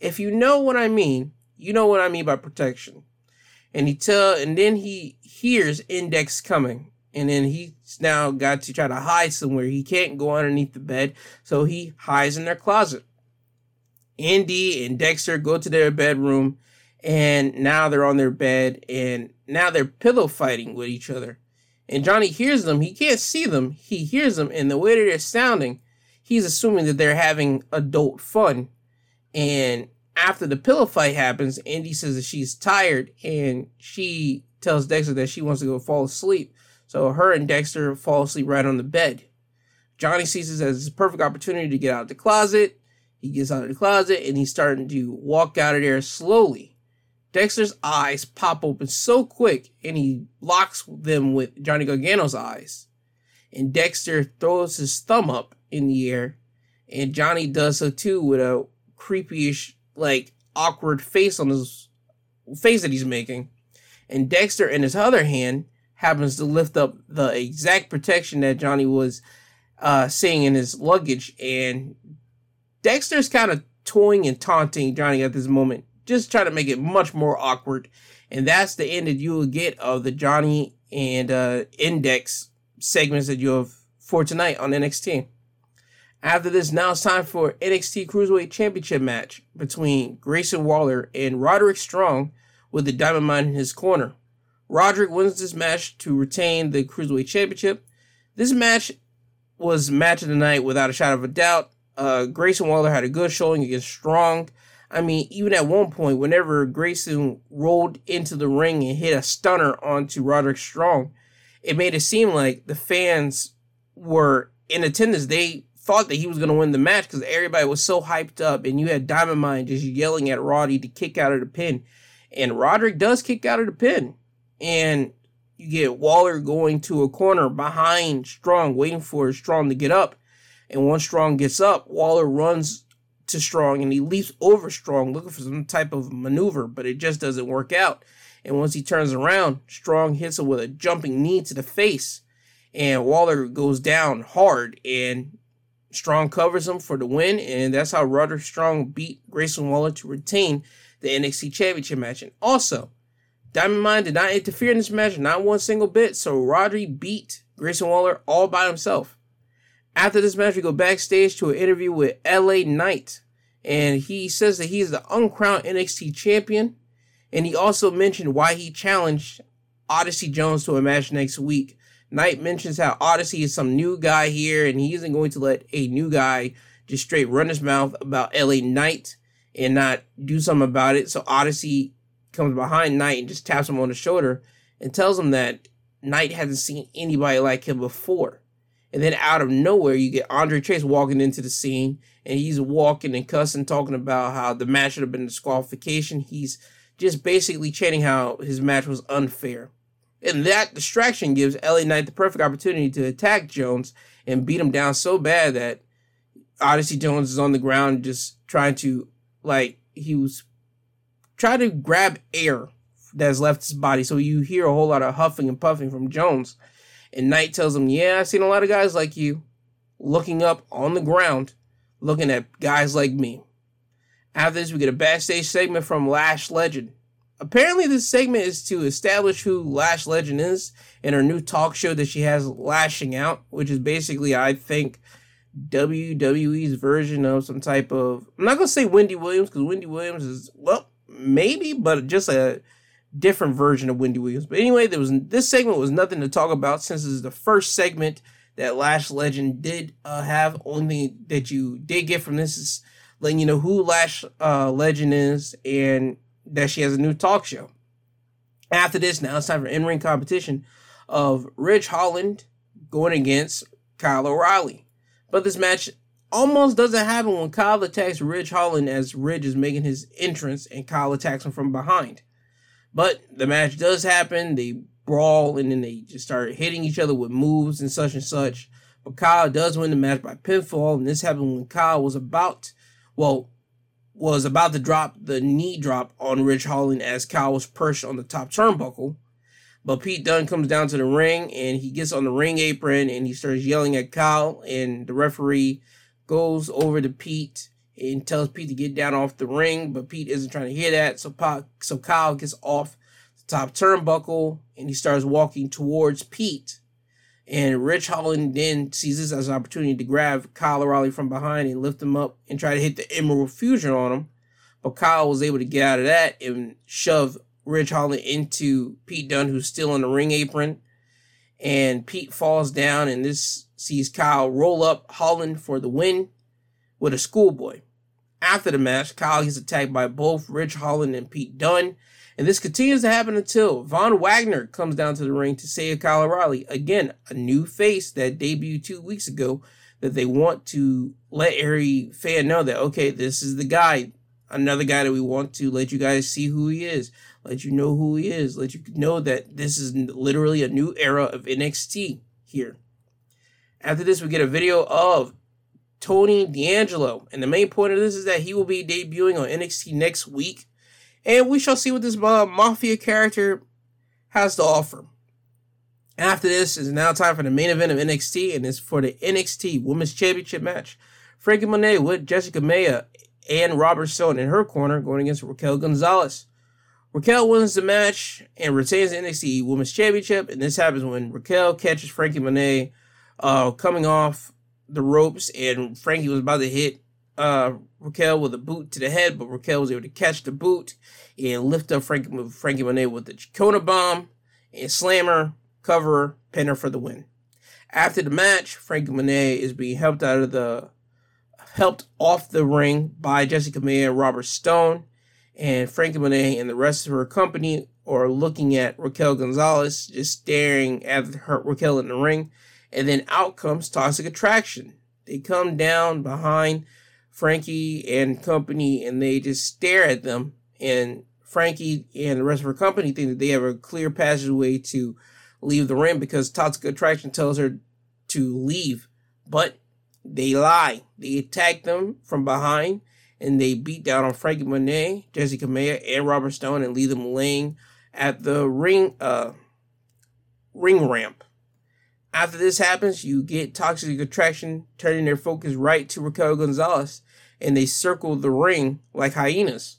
If you know what I mean, you know what I mean by protection. And he tell and then he hears Index coming. And then he's now got to try to hide somewhere. He can't go underneath the bed, so he hides in their closet. Andy and Dexter go to their bedroom and now they're on their bed and now they're pillow fighting with each other. And Johnny hears them. He can't see them. He hears them, and the way that they're sounding, he's assuming that they're having adult fun. And after the pillow fight happens, Indi says that she's tired, and she tells Dexter that she wants to go fall asleep. So her and Dexter fall asleep right on the bed. Johnny sees this as his perfect opportunity to get out of the closet. He gets out of the closet and he's starting to walk out of there slowly. Dexter's eyes pop open so quick and he locks them with Johnny Gargano's eyes. And Dexter throws his thumb up in the air and Johnny does so too with a creepyish, like awkward face on his face that he's making. And Dexter, in his other hand, happens to lift up the exact protection that Johnny was uh, seeing in his luggage. And Dexter's kind of toying and taunting Johnny at this moment, just trying to make it much more awkward. And that's the end that you will get of the Johnny and uh, Index segments that you have for tonight on NXT. After this, now it's time for NXT Cruiserweight Championship match between Grayson Waller and Roderick Strong with the Diamond Mine in his corner. Roderick wins this match to retain the Cruiserweight Championship. This match was match of the night without a shadow of a doubt. Uh, Grayson Waller had a good showing against Strong. I mean, even at one point, whenever Grayson rolled into the ring and hit a stunner onto Roderick Strong, it made it seem like the fans were in attendance. They thought that he was going to win the match because everybody was so hyped up, and you had Diamond Mine just yelling at Roddy to kick out of the pin, and Roderick does kick out of the pin, and you get Waller going to a corner behind Strong, waiting for Strong to get up, and once Strong gets up, Waller runs to Strong and he leaps over Strong, looking for some type of maneuver, but it just doesn't work out. And once he turns around, Strong hits him with a jumping knee to the face, and Waller goes down hard, and Strong covers him for the win, and that's how Roderick Strong beat Grayson Waller to retain the NXT Championship match. And also, Diamond Mine did not interfere in this match, not one single bit, so Roddy beat Grayson Waller all by himself. After this match, we go backstage to an interview with LA Knight, and he says that he is the uncrowned NXT champion, and he also mentioned why he challenged Odyssey Jones to a match next week. Knight mentions how Odyssey is some new guy here, and he isn't going to let a new guy just straight run his mouth about LA Knight and not do something about it. So Odyssey comes behind Knight and just taps him on the shoulder and tells him that Knight hasn't seen anybody like him before. And then out of nowhere, you get Andre Chase walking into the scene, and he's walking and cussing, talking about how the match should have been disqualification. He's just basically chanting how his match was unfair. And that distraction gives LA Knight the perfect opportunity to attack Jones and beat him down so bad that Odyssey Jones is on the ground just trying to, like, he was trying to grab air that's left his body. So you hear a whole lot of huffing and puffing from Jones. And Knight tells him, Yeah, I've seen a lot of guys like you looking up on the ground, looking at guys like me. After this, we get a backstage segment from Lash Legend. Apparently, this segment is to establish who Lash Legend is in her new talk show that she has, Lashing Out, which is basically, I think, WWE's version of some type of. I'm not going to say Wendy Williams because Wendy Williams is, well, maybe, but just a different version of Wendy Williams. But anyway, there was this segment was nothing to talk about since this is the first segment that Lash Legend did uh, have. Only that you did get from this is letting you know who Lash uh, Legend is and that she has a new talk show. After this, now it's time for in-ring competition of Ridge Holland going against Kyle O'Reilly. But this match almost doesn't happen when Kyle attacks Ridge Holland as Ridge is making his entrance and Kyle attacks him from behind. But the match does happen. They brawl and then they just start hitting each other with moves and such and such. But Kyle does win the match by pinfall, and this happened when Kyle was about, well, was about to drop the knee drop on Ridge Holland as Kyle was perched on the top turnbuckle. But Pete Dunne comes down to the ring and he gets on the ring apron and he starts yelling at Kyle. And the referee goes over to Pete and tells Pete to get down off the ring. But Pete isn't trying to hear that. So, so Kyle gets off the top turnbuckle and he starts walking towards Pete. And Ridge Holland then sees this as an opportunity to grab Kyle O'Reilly from behind and lift him up and try to hit the Emerald Fusion on him. But Kyle was able to get out of that and shove Ridge Holland into Pete Dunne, who's still in the ring apron. And Pete falls down, and this sees Kyle roll up Holland for the win with a schoolboy. After the match, Kyle gets attacked by both Ridge Holland and Pete Dunne. And this continues to happen until Von Wagner comes down to the ring to save Kyle O'Reilly. Again, a new face that debuted two weeks ago that they want to let every fan know that, okay, this is the guy. another guy that we want to let you guys see who he is, let you know who he is, let you know that this is literally a new era of NXT here. After this, we get a video of Tony D'Angelo, and the main point of this is that he will be debuting on NXT next week, and we shall see what this uh, Mafia character has to offer. After this is now time for the main event of NXT, and it's for the NXT Women's Championship match. Franky Monet with Jessi Kamea and Robert Stone in her corner going against Raquel Gonzalez. Raquel wins the match and retains the NXT Women's Championship, and this happens when Raquel catches Franky Monet uh, coming off the ropes, and Franky was about to hit uh, Raquel with a boot to the head, but Raquel was able to catch the boot and lift up Frankie, Franky Monet with the Chingona bomb and slam her, cover pin her for the win. After the match, Franky Monet is being helped out of the helped off the ring by Jessi Kamea and Robert Stone, and Franky Monet and the rest of her company are looking at Raquel Gonzalez, just staring at her Raquel in the ring, and then out comes Toxic Attraction. They come down behind Franky and company, and they just stare at them. And Franky and the rest of her company think that they have a clear passageway to leave the ring because Toxic Attraction tells her to leave, but they lie. They attack them from behind and they beat down on Franky Monet, Jessi Kamea, and Robert Stone and leave them laying at the ring uh ring ramp. After this happens, you get Toxic Attraction turning their focus right to Raquel Gonzalez and they circle the ring like hyenas.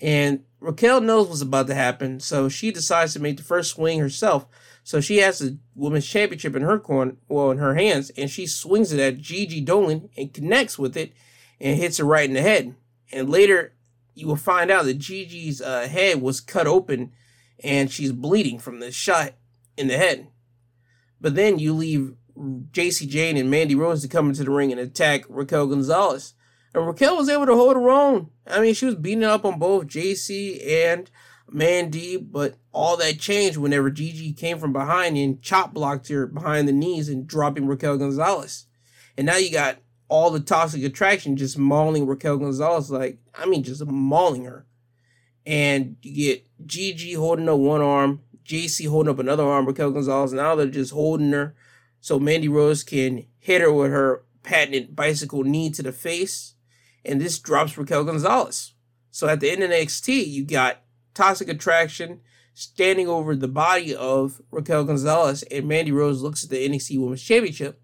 And Raquel knows what's about to happen, so she decides to make the first swing herself so she has the women's championship in her corner, well, in her hands, and she swings it at Gigi Dolan and connects with it and hits her right in the head. And later, you will find out that Gigi's uh, head was cut open and she's bleeding from the shot in the head. But then you leave Jacy Jayne and Mandy Rose to come into the ring and attack Raquel Gonzalez. And Raquel was able to hold her own. I mean, she was beating up on both Jacy and Mandy, but all that changed whenever Gigi came from behind and chop blocked her behind the knees and dropping Raquel Gonzalez. And now you got all the toxic attraction just mauling Raquel Gonzalez, like, I mean, just mauling her. And you get Gigi holding up one arm, Jacy holding up another arm, Raquel Gonzalez. Now they're just holding her so Mandy Rose can hit her with her patented bicycle knee to the face. And this drops Raquel Gonzalez. So at the end of NXT, you got Toxic Attraction standing over the body of Raquel Gonzalez, and Mandy Rose looks at the NXT Women's Championship,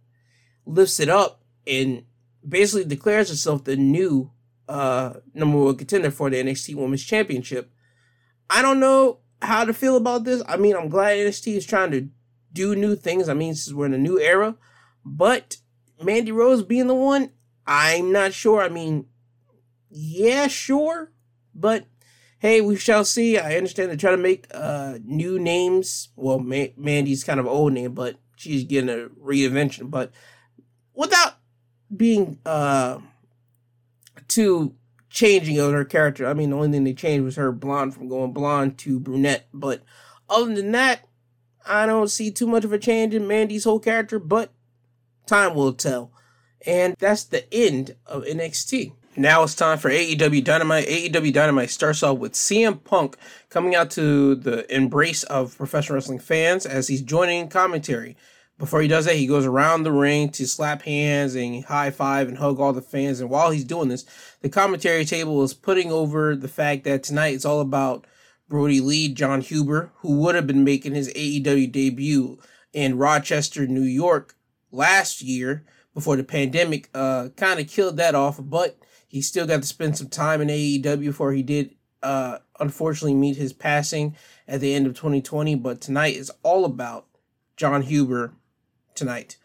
lifts it up, and basically declares herself the new uh, number one contender for the NXT Women's Championship. I don't know how to feel about this. I mean, I'm glad NXT is trying to do new things. I mean, since we're in a new era, but Mandy Rose being the one, I'm not sure. I mean, yeah, sure, but hey, we shall see. I understand they're trying to make uh, new names. Well, Ma- Mandy's kind of old name, but she's getting a reinvention. But without being uh, too changing of her character, I mean, the only thing they changed was her blonde from going blonde to brunette. But other than that, I don't see too much of a change in Mandy's whole character, but time will tell. And that's the end of NXT. Now it's time for AEW Dynamite. AEW Dynamite starts off with CM Punk coming out to the embrace of professional wrestling fans as he's joining commentary. Before he does that, he goes around the ring to slap hands and high five and hug all the fans. And while he's doing this, the commentary table is putting over the fact that tonight it's all about Brodie Lee, Jon Huber, who would have been making his AEW debut in Rochester, New York last year before the pandemic uh, kind of killed that off. But he still got to spend some time in AEW before he did uh, unfortunately meet his passing at the end of 2020. But tonight is all about Jon Huber tonight.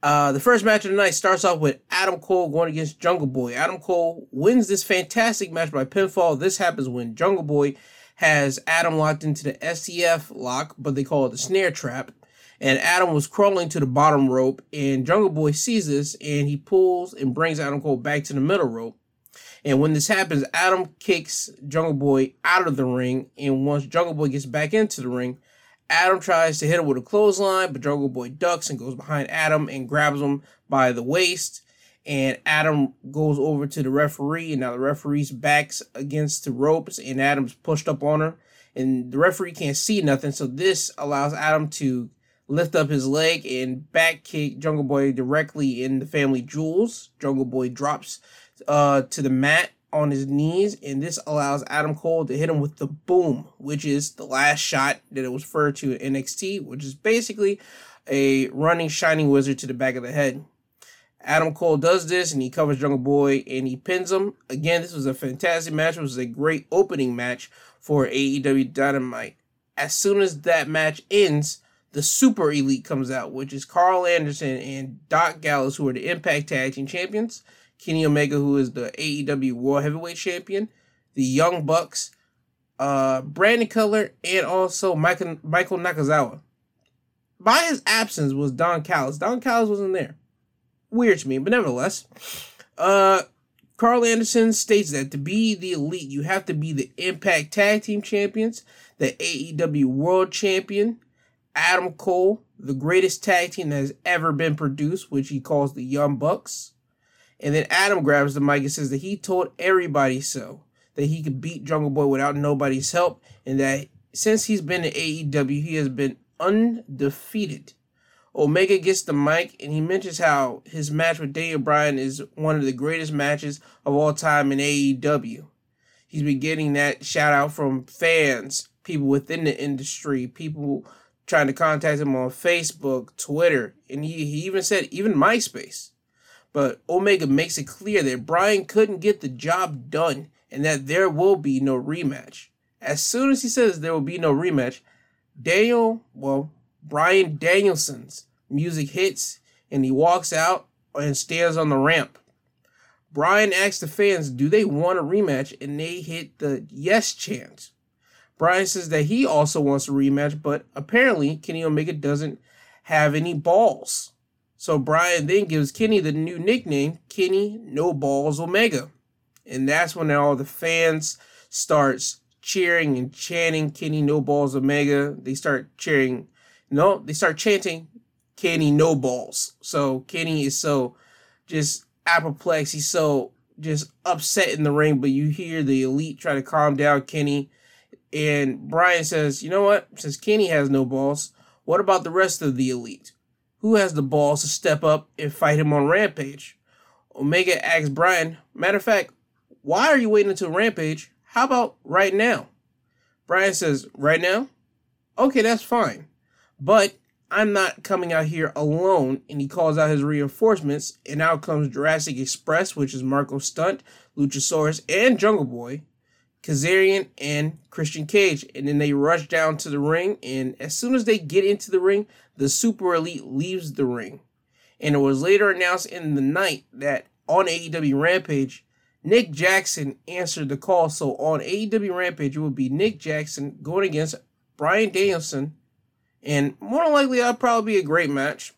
Uh, the first match of the night starts off with Adam Cole going against Jungle Boy. Adam Cole wins this fantastic match by pinfall. This happens when Jungle Boy has Adam locked into the STF lock, but they call it the snare trap. And Adam was crawling to the bottom rope, and Jungle Boy sees this and he pulls and brings Adam Cole back to the middle rope. And when this happens, Adam kicks Jungle Boy out of the ring. And once Jungle Boy gets back into the ring, Adam tries to hit him with a clothesline, but Jungle Boy ducks and goes behind Adam and grabs him by the waist. and Adam goes over to the referee, and now the referee's backs against the ropes, and Adam's pushed up on her, and the referee can't see nothing. So this allows Adam to lift up his leg and back kick Jungle Boy directly in the family jewels. Jungle Boy drops uh, to the mat on his knees, and this allows Adam Cole to hit him with the boom, which is the last shot that it was referred to in NXT, which is basically a running shining wizard to the back of the head. Adam Cole does this and he covers Jungle Boy and he pins him. Again, this was a fantastic match. It was a great opening match for AEW Dynamite. As soon as that match ends, the Super Elite comes out, which is Karl Anderson and Doc Gallows, who are the Impact Tag Team Champions, Kenny Omega, who is the AEW World Heavyweight Champion, the Young Bucks, uh, Brandon Cutler, and also Michael, Michael Nakazawa. By his absence was Don Callis. Don Callis wasn't there. Weird to me, but nevertheless. Uh, Karl Anderson states that to be the elite, you have to be the Impact Tag Team Champions, the AEW World Champion, Adam Cole, the greatest tag team that has ever been produced, which he calls the Young Bucks. And then Adam grabs the mic and says that he told everybody so, that he could beat Jungle Boy without nobody's help, and that since he's been in AEW, he has been undefeated. Omega gets the mic and he mentions how his match with Daniel Bryan is one of the greatest matches of all time in AEW. He's been getting that shout out from fans, people within the industry, people trying to contact him on Facebook, Twitter, and he, he even said even MySpace. But Omega makes it clear that Bryan couldn't get the job done and that there will be no rematch. As soon as he says there will be no rematch, Daniel, well, Bryan Danielson's music hits and he walks out and stands on the ramp. Bryan asks the fans, do they want a rematch? And they hit the yes chant. Bryan says that he also wants a rematch, but apparently Kenny Omega doesn't have any balls. So Bryan then gives Kenny the new nickname, Kenny No Balls Omega. And that's when all the fans starts cheering and chanting Kenny No Balls Omega. They start cheering, no, they start chanting Kenny No Balls. So Kenny is so just apoplex. He's so just upset in the ring, but you hear the elite try to calm down Kenny and Bryan says, you know what? Since Kenny has no balls, what about the rest of the elite? Who has the balls to step up and fight him on Rampage? Omega asks Bryan, matter of fact, why are you waiting until Rampage? How about right now? Bryan says, right now? Okay, that's fine. But I'm not coming out here alone. And he calls out his reinforcements. And out comes Jurassic Express, which is Marko Stunt, Luchasaurus, and Jungle Boy. Kazarian and Christian Cage. And then they rush down to the ring. And as soon as they get into the ring, the Super Elite leaves the ring. And it was later announced in the night that on AEW Rampage, Nick Jackson answered the call. So on AEW Rampage, it would be Nick Jackson going against Bryan Danielson. And more than likely, that'll probably be a great match.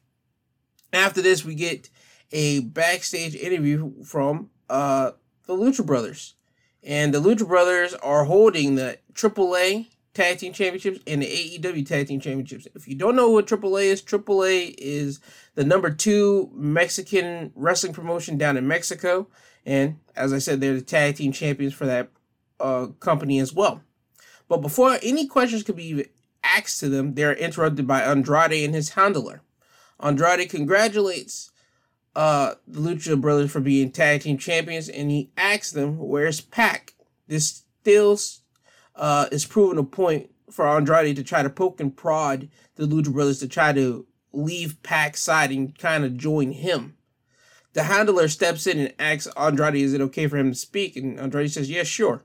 After this, we get a backstage interview from uh, the Lucha Brothers. And the Lucha Brothers are holding the AAA Tag Team Championships and the AEW Tag Team Championships. If you don't know what AAA is, AAA is the number two Mexican wrestling promotion down in Mexico. And as I said, they're the tag team champions for that uh, company as well. But before any questions could be asked to them, they're interrupted by Andrade and his handler. Andrade congratulates uh, the Lucha Brothers for being tag team champions, and he asks them, "Where's Pac?" This still uh, is proving a point for Andrade to try to poke and prod the Lucha Brothers to try to leave Pac's side and kind of join him. The handler steps in and asks Andrade, "Is it okay for him to speak?" And Andrade says, "Yes, yeah, sure."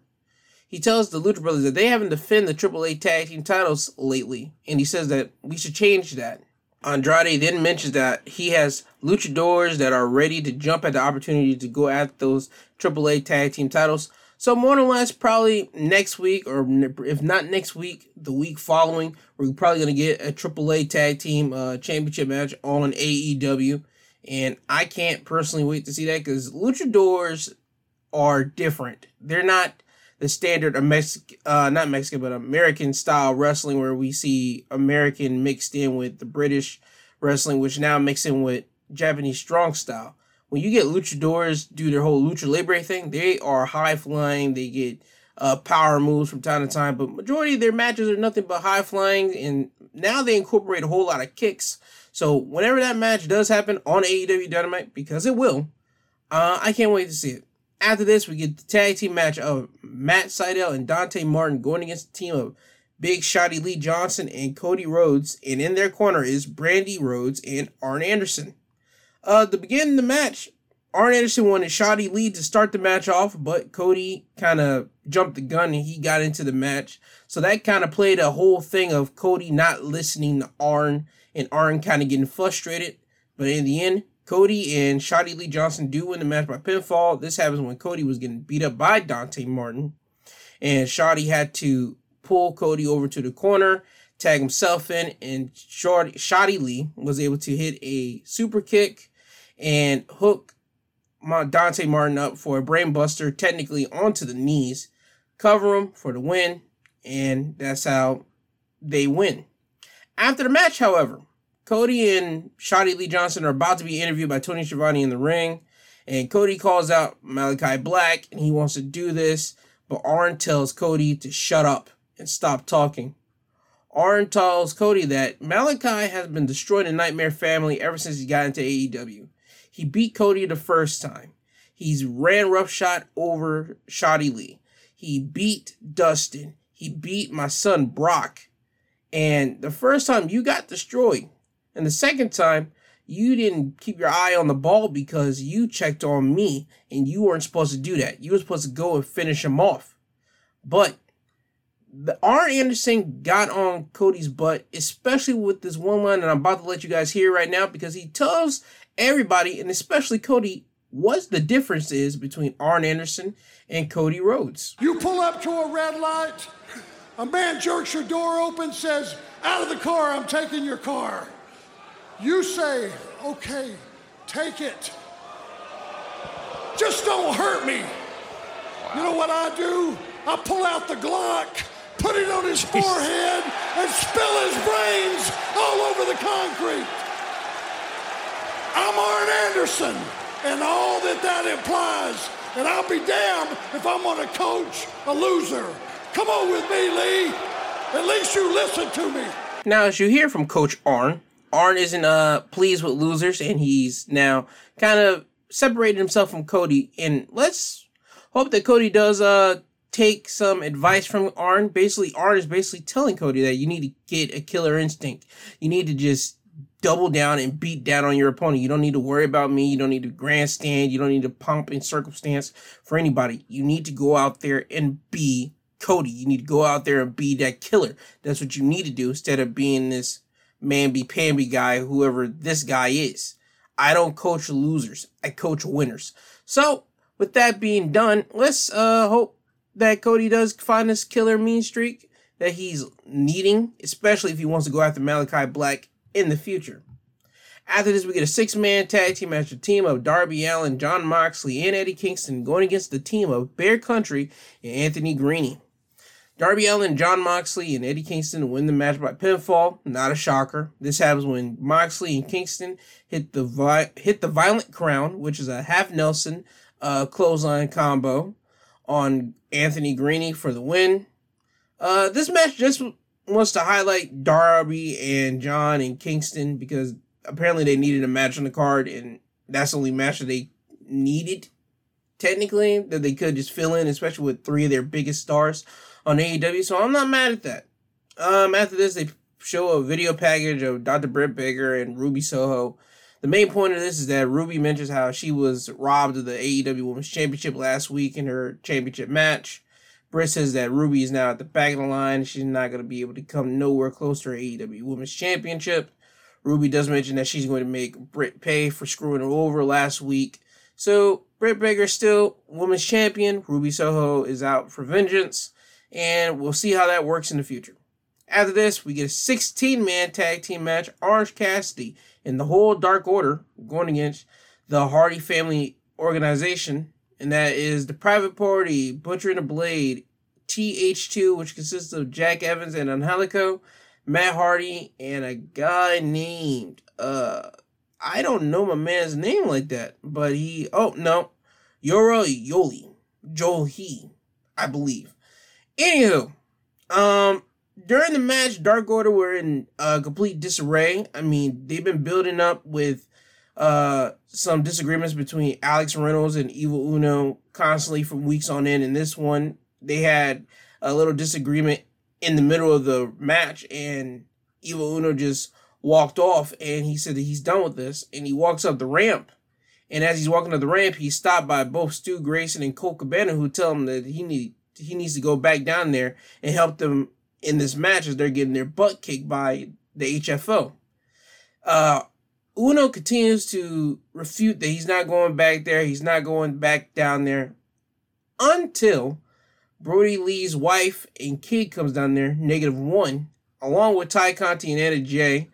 He tells the Lucha Brothers that they haven't defended the AAA tag team titles lately, and he says that we should change that. Andrade then mentions that he has luchadors that are ready to jump at the opportunity to go at those AAA tag team titles. So more or less, probably next week, or if not next week, the week following, we're probably gonna get a AAA tag team uh, championship match on AEW, and I can't personally wait to see that because luchadors are different. They're not the standard of Mexican, uh, not Mexican, but American style wrestling where we see American mixed in with the British wrestling, which now mixed in with Japanese strong style. when you get luchadors do their whole lucha libre thing, they are high flying. They get uh, power moves from time to time, but majority of their matches are nothing but high flying. And now they incorporate a whole lot of kicks. So whenever that match does happen on AEW Dynamite, because it will, uh, I can't wait to see it. After this, we get the tag team match of Matt Sydal and Dante Martin going against the team of Big Shotty Lee Johnson and Cody Rhodes, and in their corner is Brandi Rhodes and Arn Anderson. Uh, beginning of the match, Arn Anderson wanted Shotty Lee to start the match off, but Cody kind of jumped the gun and he got into the match. So that kind of played a whole thing of Cody not listening to Arn and Arn kind of getting frustrated. But in the end, Cody and Shotty Lee Johnson do win the match by pinfall. This happens when Cody was getting beat up by Dante Martin. And Shotty had to pull Cody over to the corner, tag himself in, and Shotty Lee was able to hit a super kick and hook Dante Martin up for a brainbuster, technically onto the knees, cover him for the win, and that's how they win. After the match, however, Cody and Shotty Lee Johnson are about to be interviewed by Tony Schiavone in the ring, and Cody calls out Malakai Black, and he wants to do this, but Arn tells Cody to shut up and stop talking. Arn tells Cody that Malakai has been destroying the Nightmare family ever since he got into AEW. He beat Cody the first time. He's ran roughshod over Shotty Lee. He beat Dustin. He beat my son Brock. And the first time you got destroyed. And the second time, you didn't keep your eye on the ball because you checked on me and you weren't supposed to do that. You were supposed to go and finish him off. But the Arn Anderson got on Cody's butt, especially with this one line that I'm about to let you guys hear right now because he tells everybody, and especially Cody, what the difference is between Arn Anderson and Cody Rhodes. You pull up to a red light, a man jerks your door open, says, Out of the car, I'm taking your car. You say, Okay, take it. Just don't hurt me. Wow. You know what I do? I pull out the Glock, put it on his forehead, and spill his brains all over the concrete. I'm Arn Anderson, and all that that implies. And I'll be damned if I'm going to coach a loser. Come on with me, Lee. At least you listen to me. Now, as you hear from Coach Arn, Arn isn't uh pleased with losers, and he's now kind of separated himself from Cody. And let's hope that Cody does uh take some advice from Arn. Basically, Arn is basically telling Cody that you need to get a killer instinct. You need to just double down and beat down on your opponent. You don't need to worry about me. You don't need to grandstand. You don't need to pump in circumstance for anybody. You need to go out there and be Cody. You need to go out there and be that killer. That's what you need to do instead of being this mamby pamby guy, whoever this guy is. I don't coach losers. I coach winners. So, with that being done, let's uh hope that Cody does find this killer mean streak that he's needing, especially if he wants to go after Malakai Black in the future. After this, we get a six man tag team match. A team of Darby Allin, Jon Moxley, and Eddie Kingston going against the team of Bear Country and Anthony Greeny. Darby Allin, Jon Moxley, and Eddie Kingston win the match by pinfall. Not a shocker. This happens when Moxley and Kingston hit the vi- hit the Violent Crown, which is a half Nelson uh, clothesline combo on Anthony Greeny for the win. Uh, this match just wants to highlight Darby and John and Kingston because apparently they needed a match on the card, and that's the only match that they needed, technically, that they could just fill in, especially with three of their biggest stars on AEW. So I'm not mad at that. Um, after this, they show a video package of Dr. Britt Baker and Ruby Soho. The main point of this is that Ruby mentions how she was robbed of the AEW Women's Championship last week in her championship match. Britt says that Ruby is now at the back of the line. She's not going to be able to come nowhere close to her AEW Women's Championship. Ruby does mention that she's going to make Britt pay for screwing her over last week. So Britt Baker is still women's champion. Ruby Soho is out for vengeance, and we'll see how that works in the future. After this, we get a 16 man tag team match. Orange Cassidy and the whole Dark Order going against the Hardy Family Organization, and that is the Private Party, Butcher and the Blade, TH2, which consists of Jack Evans and Angelico, Matt Hardy, and a guy named uh I don't know my man's name like that, but he. Oh no, Yora Yoli, Joel He, I believe. Anywho, um, during the match, Dark Order were in uh, complete disarray. I mean, they've been building up with uh some disagreements between Alex Reynolds and Evil Uno constantly from weeks on end. In this one, they had a little disagreement in the middle of the match, and Evil Uno just walked off and he said that he's done with this. And he walks up the ramp. And as he's walking up the ramp, he's stopped by both Stu Grayson and Colt Cabana, who tell him that he need he needs to go back down there and help them in this match as they're getting their butt kicked by the HFO. Uh, Uno continues to refute that he's not going back there. He's not going back down there until Brodie Lee's wife and kid comes down there, negative one, along with Tay Conti and Anna Jay,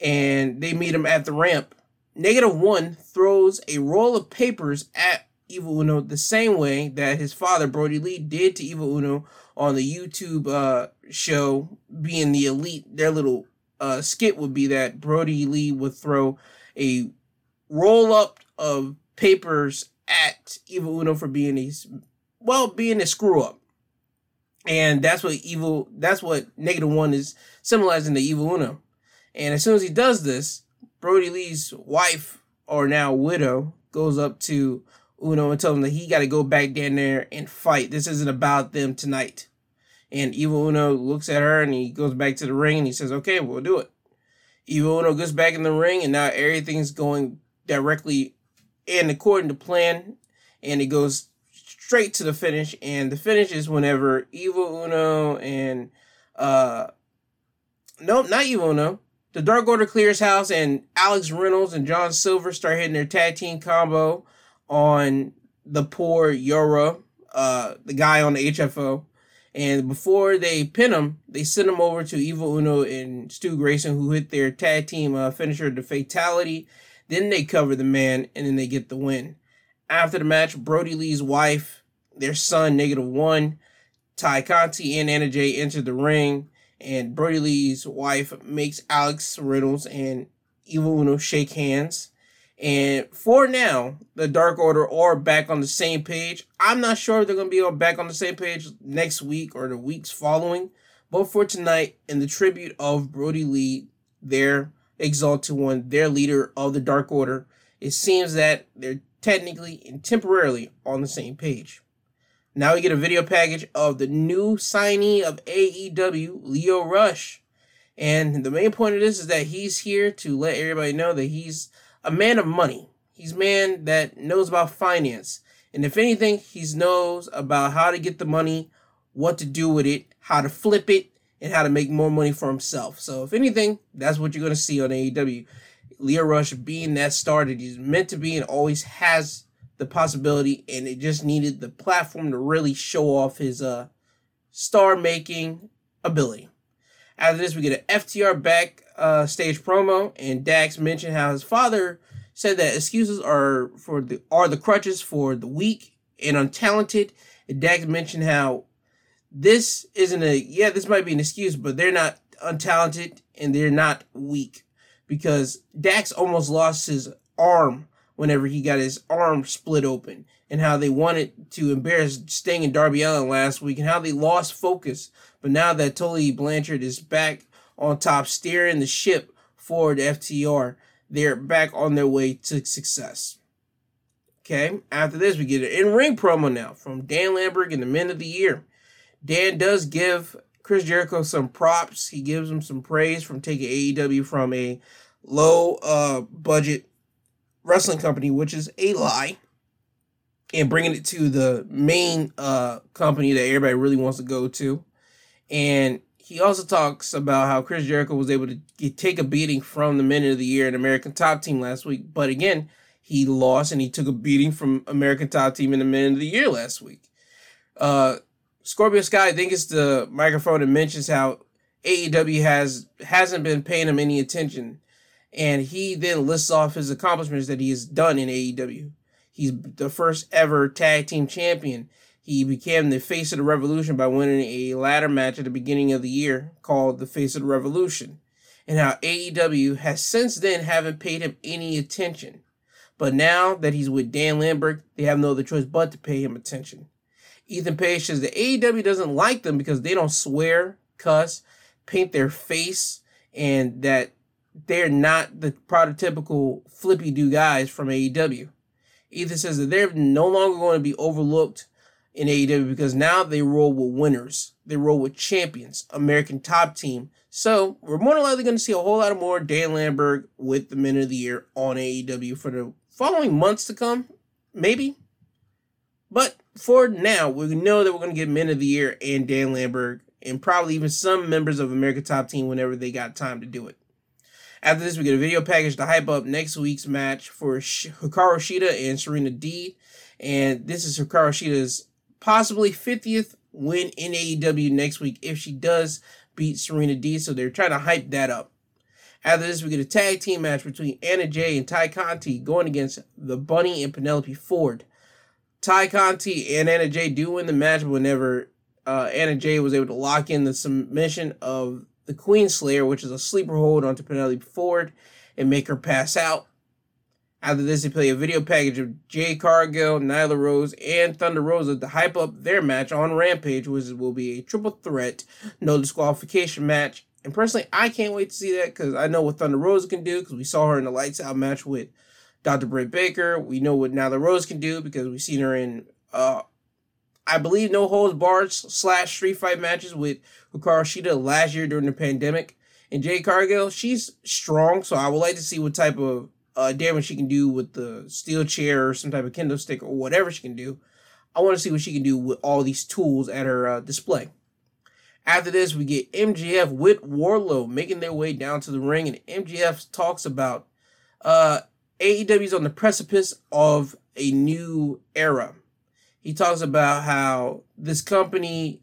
and they meet him at the ramp. Negative one throws a roll of papers at Evil Uno the same way that his father Brodie Lee did to Evil Uno on the YouTube uh, show, being the elite. Their little uh, skit would be that Brodie Lee would throw a roll up of papers at Evil Uno for being a well, being a screw up. And that's what evil that's what negative one is symbolizing the evil Uno. And as soon as he does this, Brodie Lee's wife, or now widow, goes up to Uno and tells him that he got to go back down there and fight. This isn't about them tonight. And Evil Uno looks at her and he goes back to the ring and he says, okay, we'll do it. Evil Uno goes back in the ring and now everything's going directly and according to plan. And it goes straight to the finish. And the finish is whenever Evil Uno and, uh, nope, not Evil Uno. The Dark Order clears house and Alex Reynolds and John Silver start hitting their tag team combo on the poor Yura, uh, the guy on the HFO. And before they pin him, they send him over to Evil Uno and Stu Grayson, who hit their tag team uh, finisher, the Fatality. Then they cover the man, and then they get the win. After the match, Brodie Lee's wife, their son, Negative One, Tay Conti, and Anna Jay enter the ring, and Brodie Lee's wife makes Alex Reynolds and Evil Uno shake hands. And for now, the Dark Order are back on the same page. I'm not sure if they're going to be back on the same page next week or the weeks following. But for tonight, in the tribute of Brodie Lee, their Exalted One, their leader of the Dark Order, it seems that they're technically and temporarily on the same page. Now we get a video package of the new signee of AEW, Lio Rush. And the main point of this is that he's here to let everybody know that he's a man of money. He's a man that knows about finance. And if anything, he knows about how to get the money, what to do with it, how to flip it, and how to make more money for himself. So if anything, that's what you're going to see on AEW. Lio Rush being that star that he's meant to be and always has the possibility, and it just needed the platform to really show off his uh star making ability. After this, we get an FTR back uh, stage promo, and Dax mentioned how his father said that excuses are for the are the crutches for the weak and untalented. And Dax mentioned how this isn't a yeah, this might be an excuse, but they're not untalented and they're not weak because Dax almost lost his arm whenever he got his arm split open and how they wanted to embarrass Sting and Darby Allin last week and how they lost focus. But now that Tully Blanchard is back on top, steering the ship for the FTR, they're back on their way to success. Okay, after this, we get an in ring promo now from Dan Lambert and the Men of the Year. Dan does give Chris Jericho some props. He gives him some praise from taking AEW from a low uh, budget wrestling company, which is a lie, and bringing it to the main uh, company that everybody really wants to go to. And he also talks about how Chris Jericho was able to take a beating from the Men of the Year and American Top Team last week, but again, he lost and he took a beating from American Top Team and the Men of the Year last week. Uh, Scorpio Sky, I think it's the microphone and mentions how AEW has hasn't been paying him any attention and he then lists off his accomplishments that he has done in AEW. He's the first ever tag team champion. He became the face of the revolution by winning a ladder match at the beginning of the year called the Face of the Revolution. and how AEW has since then haven't paid him any attention. But now that he's with Dan Lambert, they have no other choice but to pay him attention. Ethan Page says that AEW doesn't like them because they don't swear, cuss, paint their face, and that they're not the prototypical flippy do guys from AEW. Ethan says that they're no longer going to be overlooked in AEW because now they roll with winners. They roll with champions, American top team. So we're more than likely going to see a whole lot of more Dan Lambert with the Men of the Year on AEW for the following months to come, maybe. But for now, we know that we're going to get Men of the Year and Dan Lambert and probably even some members of American Top Team whenever they got time to do it. After this, we get a video package to hype up next week's match for Hikaru Shida and Serena D. And this is Hikaru Shida's possibly 50th win in AEW next week if she does beat Serena Deeb. So they're trying to hype that up. After this, we get a tag team match between Anna Jay and Tay Conti going against the Bunny and Penelope Ford. Tay Conti and Anna Jay do win the match whenever uh, Anna Jay was able to lock in the submission of the Queen Slayer, which is a sleeper hold onto Penelope Ford, and make her pass out. After this, they play a video package of Jade Cargill, Nyla Rose, and Thunder Rosa to hype up their match on Rampage, which will be a triple threat, no disqualification match. And personally, I can't wait to see that because I know what Thunder Rosa can do because we saw her in the Lights Out match with Dr. Britt Baker. We know what Nyla Rose can do because we've seen her in, uh, I believe, no holds barred slash street fight matches with Hikaru Shida last year during the pandemic. And Jade Cargill, she's strong, so I would like to see what type of uh, damage she can do with the steel chair or some type of kendo stick or whatever she can do. I want to see what she can do with all these tools at her uh, display. After this, we get MJF with Wardlow making their way down to the ring, and MJF talks about uh, AEW's on the precipice of a new era. He talks about how this company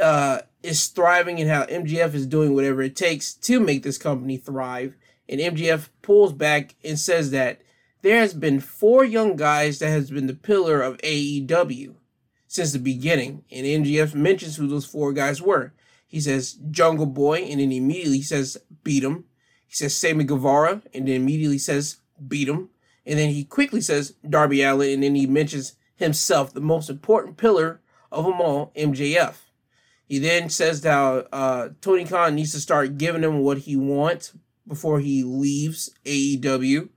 uh, is thriving and how MGF is doing whatever it takes to make this company thrive. And MJF pulls back and says that there has been four young guys that has been the pillar of AEW since the beginning. And MJF mentions who those four guys were. He says Jungle Boy, and then immediately he says beat him. He says Sammy Guevara, and then immediately says beat him. And then he quickly says Darby Allin, and then he mentions himself, the most important pillar of them all, MJF. He then says that uh, Tony Khan needs to start giving him what he wants before he leaves AEW.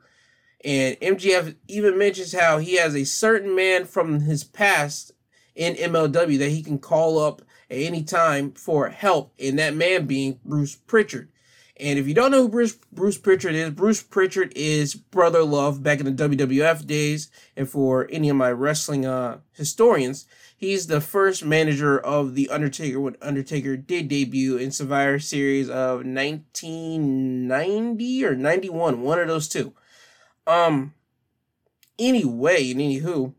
And MJF even mentions how he has a certain man from his past in MLW that he can call up at any time for help, and that man being Bruce Prichard. And if you don't know who Bruce, Bruce Prichard is, Bruce Prichard is Brother Love back in the WWF days. And for any of my wrestling uh, historians, he's the first manager of The Undertaker when Undertaker did debut in Survivor Series of 1990 or 91, one of those two. Um, anyway, and anywho,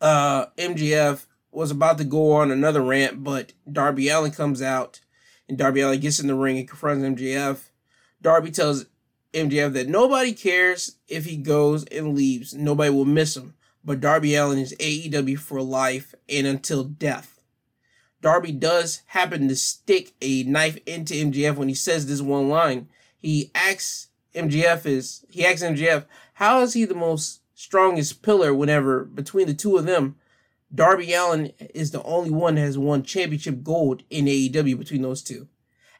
uh, MJF was about to go on another rant, but Darby Allin comes out and Darby Allin gets in the ring and confronts MJF. Darby tells MJF that nobody cares if he goes and leaves. Nobody will miss him. But Darby Allin is AEW for life and until death. Darby does happen to stick a knife into MJF when he says this one line. He asks MJF is he asks MJF how is he the most strongest pillar whenever between the two of them Darby Allin is the only one that has won championship gold in AEW between those two.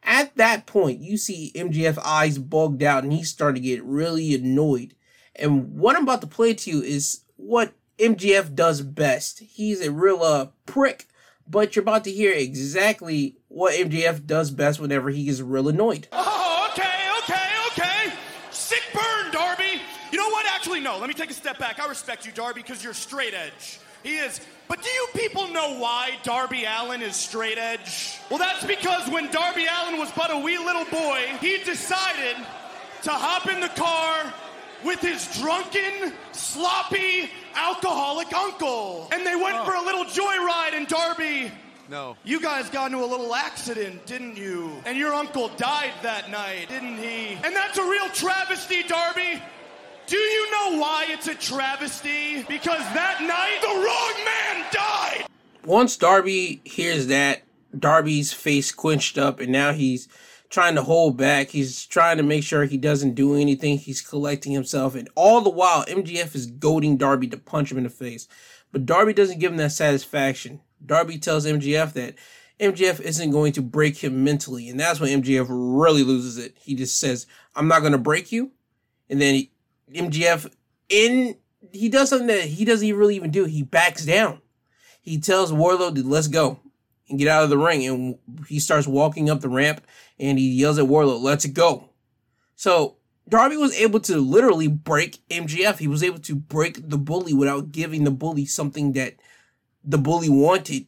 At that point, you see MJF eyes bugged out and he's starting to get really annoyed. And what I'm about to play to you is what MJF does best. He's a real uh, prick, but you're about to hear exactly what MJF does best whenever he gets real annoyed. Oh, okay, okay, okay. Sick burn, Darby. You know what? Actually, no. Let me take a step back. I respect you, Darby, because you're straight edge. He is. But do you people know why Darby Allin is straight edge? Well, that's because when Darby Allin was but a wee little boy, he decided to hop in the car with his drunken, sloppy, alcoholic uncle. And they went oh. for a little joyride, and Darby. No. You guys got into a little accident, didn't you? And your uncle died that night, didn't he? And that's a real travesty, Darby. Do you know why it's a travesty? Because that night, the wrong man died! Once Darby hears that, Darby's face quenched up, and now he's trying to hold back. He's trying to make sure he doesn't do anything. He's collecting himself. And all the while, MJF is goading Darby to punch him in the face. But Darby doesn't give him that satisfaction. Darby tells MJF that MJF isn't going to break him mentally. And that's when MJF really loses it. He just says, I'm not going to break you. And then he, MJF, in, he does something that he doesn't even really even do. He backs down. He tells Wardlow to let's go and get out of the ring. And he starts walking up the ramp and he yells at Wardlow, let's go. So Darby was able to literally break MJF. He was able to break the bully without giving the bully something that the bully wanted.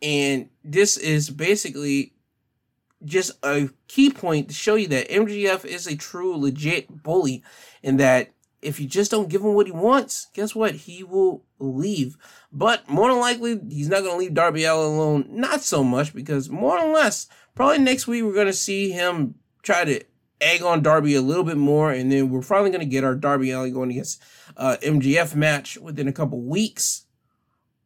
And this is basically just a key point to show you that MJF is a true, legit bully, and that if you just don't give him what he wants, guess what? He will leave. But more than likely, he's not going to leave Darby Allin alone. Not so much because more or less, probably next week we're going to see him try to egg on Darby a little bit more, and then we're finally going to get our Darby Allin going against uh, MJF match within a couple weeks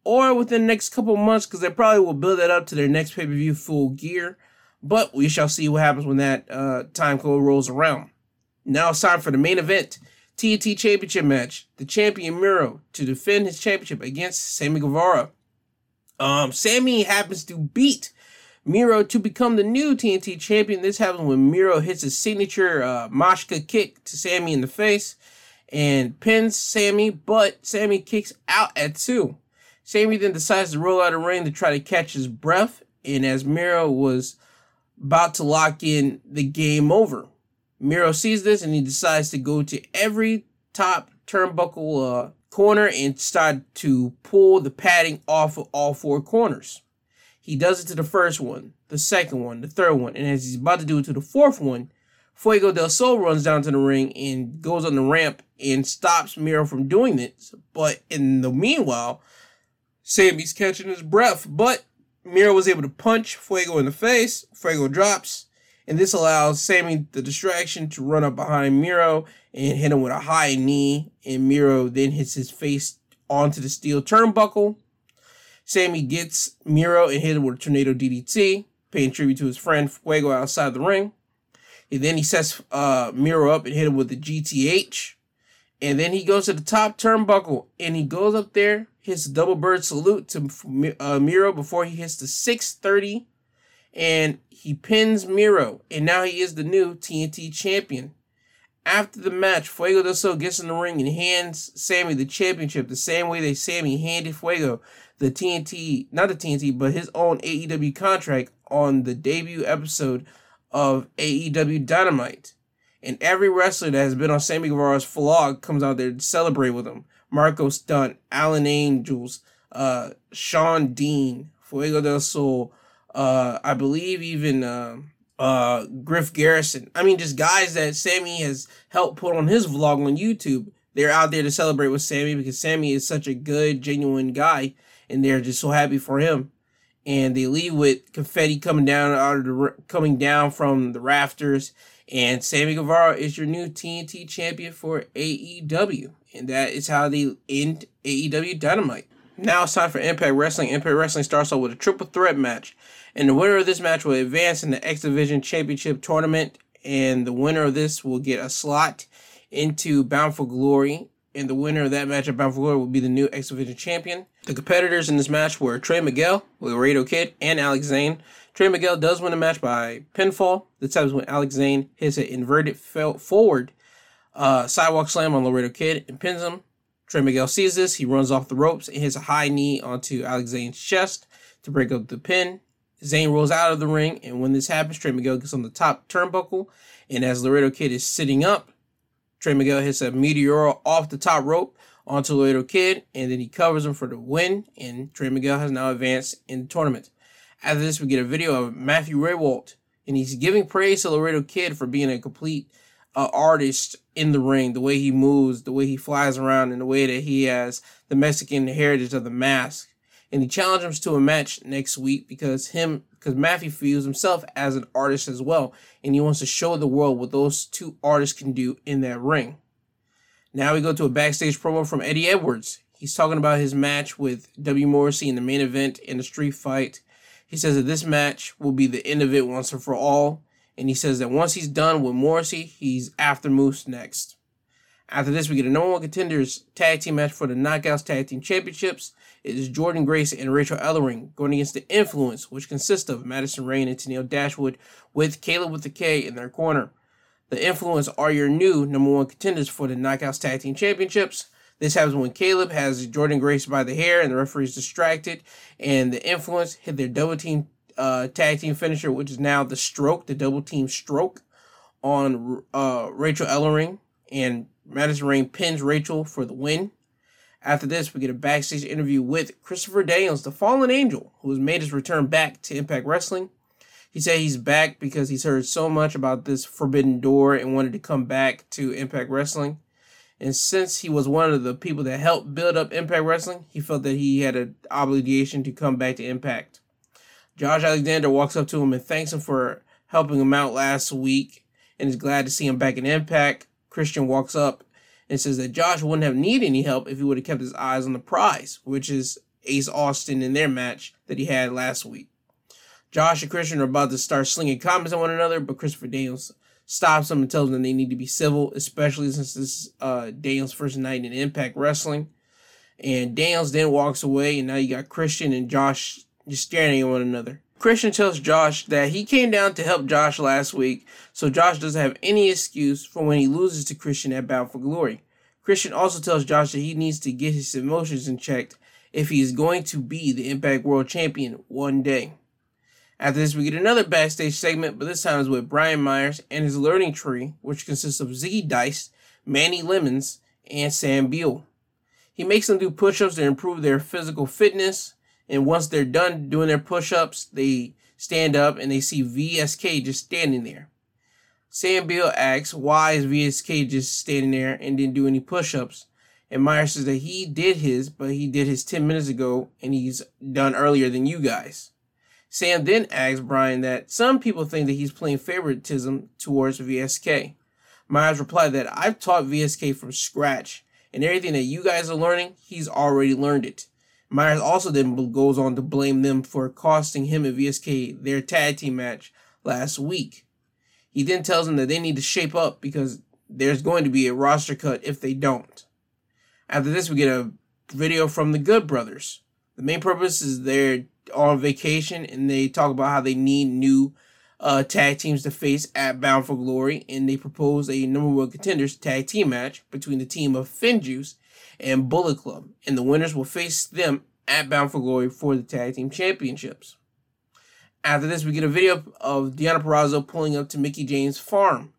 or within the next couple months because they probably will build that up to their next pay per view full gear. But we shall see what happens when that uh, time code rolls around. Now it's time for the main event TNT Championship match. The champion Miro to defend his championship against Sammy Guevara. Um, Sammy happens to beat Miro to become the new TNT champion. This happens when Miro hits his signature uh, kick to Sammy in the face and pins Sammy, but Sammy kicks out at two. Sammy then decides to roll out of ring to try to catch his breath, and as Miro was about to lock in the game over, Miro sees this and he decides to go to every top turnbuckle uh, corner and start to pull the padding off of all four corners. He does it to the first one, the second one, the third one, and as he's about to do it to the fourth one, Fuego del Sol runs down to the ring and goes on the ramp and stops Miro from doing it. But in the meanwhile, Sammy's catching his breath, but Miro was able to punch Fuego in the face. Fuego drops, and this allows Sammy the distraction to run up behind Miro and hit him with a high knee. And Miro then hits his face onto the steel turnbuckle. Sammy gets Miro and hit him with a tornado DDT, paying tribute to his friend Fuego outside the ring. And then he sets uh, Miro up and hit him with the GTH. And then he goes to the top turnbuckle and he goes up there hits a double bird salute to uh, Miro before he hits the 630 and he pins Miro and now he is the new TNT champion. After the match, Fuego del Sol gets in the ring and hands Sammy the championship the same way that Sammy handed Fuego the TNT, not the TNT, but his own AEW contract on the debut episode of AEW Dynamite. And every wrestler that has been on Sammy Guevara's vlog comes out there to celebrate with him. Marko Stunt, Alan Angels, uh, Shawn Dean, Fuego del Sol, uh, I believe even uh, uh, Griff Garrison. I mean, just guys that Sammy has helped put on his vlog on YouTube. They're out there to celebrate with Sammy because Sammy is such a good, genuine guy, and they're just so happy for him. And they leave with confetti coming down out of the coming down from the rafters. And Sammy Guevara is your new TNT champion for AEW. And that is how they end AEW Dynamite. Now it's time for Impact Wrestling. Impact Wrestling starts off with a triple threat match. And the winner of this match will advance in the X Division Championship tournament. And the winner of this will get a slot into Bound for Glory. And the winner of that match at Bound for Glory will be the new X Division champion. The competitors in this match were Trey Miguel, Laredo Kid, and Alex Zayne. Trey Miguel does win the match by pinfall. This time is when Alex Zayne hits an inverted forward uh, sidewalk slam on Laredo Kid and pins him. Trey Miguel sees this. He runs off the ropes and hits a high knee onto Alex Zayne's chest to break up the pin. Zayne rolls out of the ring, and when this happens, Trey Miguel gets on the top turnbuckle. And as Laredo Kid is sitting up, Trey Miguel hits a meteor off the top rope onto Laredo Kid, and then he covers him for the win. And Trey Miguel has now advanced in the tournament. After this, we get a video of Matthew Rehwoldt, and he's giving praise to Laredo Kid for being a complete uh, artist in the ring, the way he moves, the way he flies around, and the way that he has the Mexican heritage of the mask. And he challenges him to a match next week because him because Matthew feels himself as an artist as well, and he wants to show the world what those two artists can do in that ring. Now we go to a backstage promo from Eddie Edwards. He's talking about his match with W. Morrissey in the main event in the street fight. He says that this match will be the end of it once and for all, And he says that once he's done with Morrissey, he's after Moose next. After this, we get a number one contenders tag team match for the Knockouts Tag Team Championships. It is Jordynne Grace and Rachael Ellering going against the Influence, which consists of Madison Rayne and Tenille Dashwood, with Kaleb with the K in their corner. The Influence are your new number one contenders for the Knockouts Tag Team Championships. This happens when Kaleb has Jordynne Grace by the hair and the referee is distracted, and the Influence hit their double team uh, tag team finisher, which is now the stroke, the double team stroke on uh, Rachael Ellering, and Madison Rayne pins Rachael for the win. After this, we get a backstage interview with Christopher Daniels, the fallen angel, who has made his return back to Impact Wrestling. He said he's back because he's heard so much about this forbidden door and wanted to come back to Impact Wrestling. And since he was one of the people that helped build up Impact Wrestling, he felt that he had an obligation to come back to Impact. Josh Alexander walks up to him and thanks him for helping him out last week and is glad to see him back in Impact. Christian walks up and says that Josh wouldn't have needed any help if he would have kept his eyes on the prize, which is Ace Austin in their match that he had last week. Josh and Christian are about to start slinging comments at one another, but Christopher Daniels stops them and tells them they need to be civil, especially since this is uh, Daniels' first night in Impact Wrestling. And Daniels then walks away, and now you got Christian and Josh just staring at one another. Christian tells Josh that he came down to help Josh last week, so Josh doesn't have any excuse for when he loses to Christian at Bound for Glory. Christian also tells Josh that he needs to get his emotions in check if he is going to be the Impact World Champion one day. After this, we get another backstage segment, but this time is with Brian Myers and his learning tree, which consists of Zicky Dice, Manny Lemons, and Sam Beal. He makes them do push ups to improve their physical fitness, and once they're done doing their push ups, they stand up and they see VSK just standing there. Sam Beal asks, why is VSK just standing there and didn't do any push ups? And Myers says that he did his, but he did his 10 minutes ago and he's done earlier than you guys. Sam then asks Brian that some people think that he's playing favoritism towards VSK. Myers replied that I've taught VSK from scratch, and everything that you guys are learning, he's already learned it. Myers also then goes on to blame them for costing him and VSK their tag team match last week. He then tells them that they need to shape up because there's going to be a roster cut if they don't. After this, we get a video from the Good Brothers. The main purpose is they're on vacation and they talk about how they need new uh, tag teams to face at Bound for Glory, and they propose a number one contenders tag team match between the team of Finjuice and Bullet Club, and the winners will face them at Bound for Glory for the tag team championships. After this, we get a video of Deonna Purrazzo pulling up to Mickie James' farm.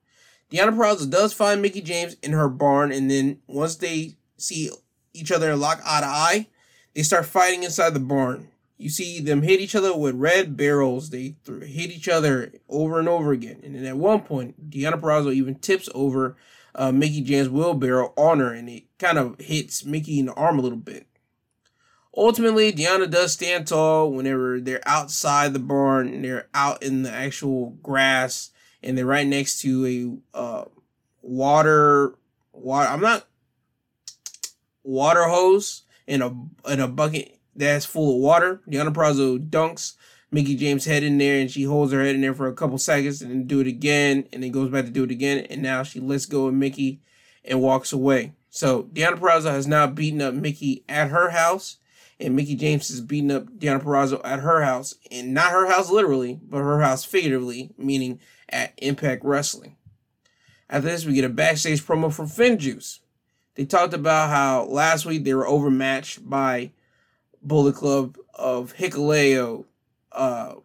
Deonna Purrazzo does find Mickie James in her barn, and then once they see each other lock eye to eye, they start fighting inside the barn. You see them hit each other with red barrels. They hit each other over and over again. And then at one point, Deonna Purrazzo even tips over uh, Mickie James' wheelbarrow on her, and it kind of hits Mickie in the arm a little bit. Ultimately, Deonna does stand tall whenever they're outside the barn and they're out in the actual grass and they're right next to a uh, water water. I'm not water hose in a in a bucket that's full of water. Deonna Purrazzo dunks Mickie James' head in there and she holds her head in there for a couple seconds and then do it again and then goes back to do it again and now she lets go of Mickie and walks away. So Deonna Purrazzo has now beaten up Mickie at her house and Mickie James is beating up Deonna Purrazzo at her house and not her house literally, but her house figuratively, meaning at Impact Wrestling. After this, we get a backstage promo from Finjuice. They talked about how last week they were overmatched by Bullet Club of Hikuleo, uh,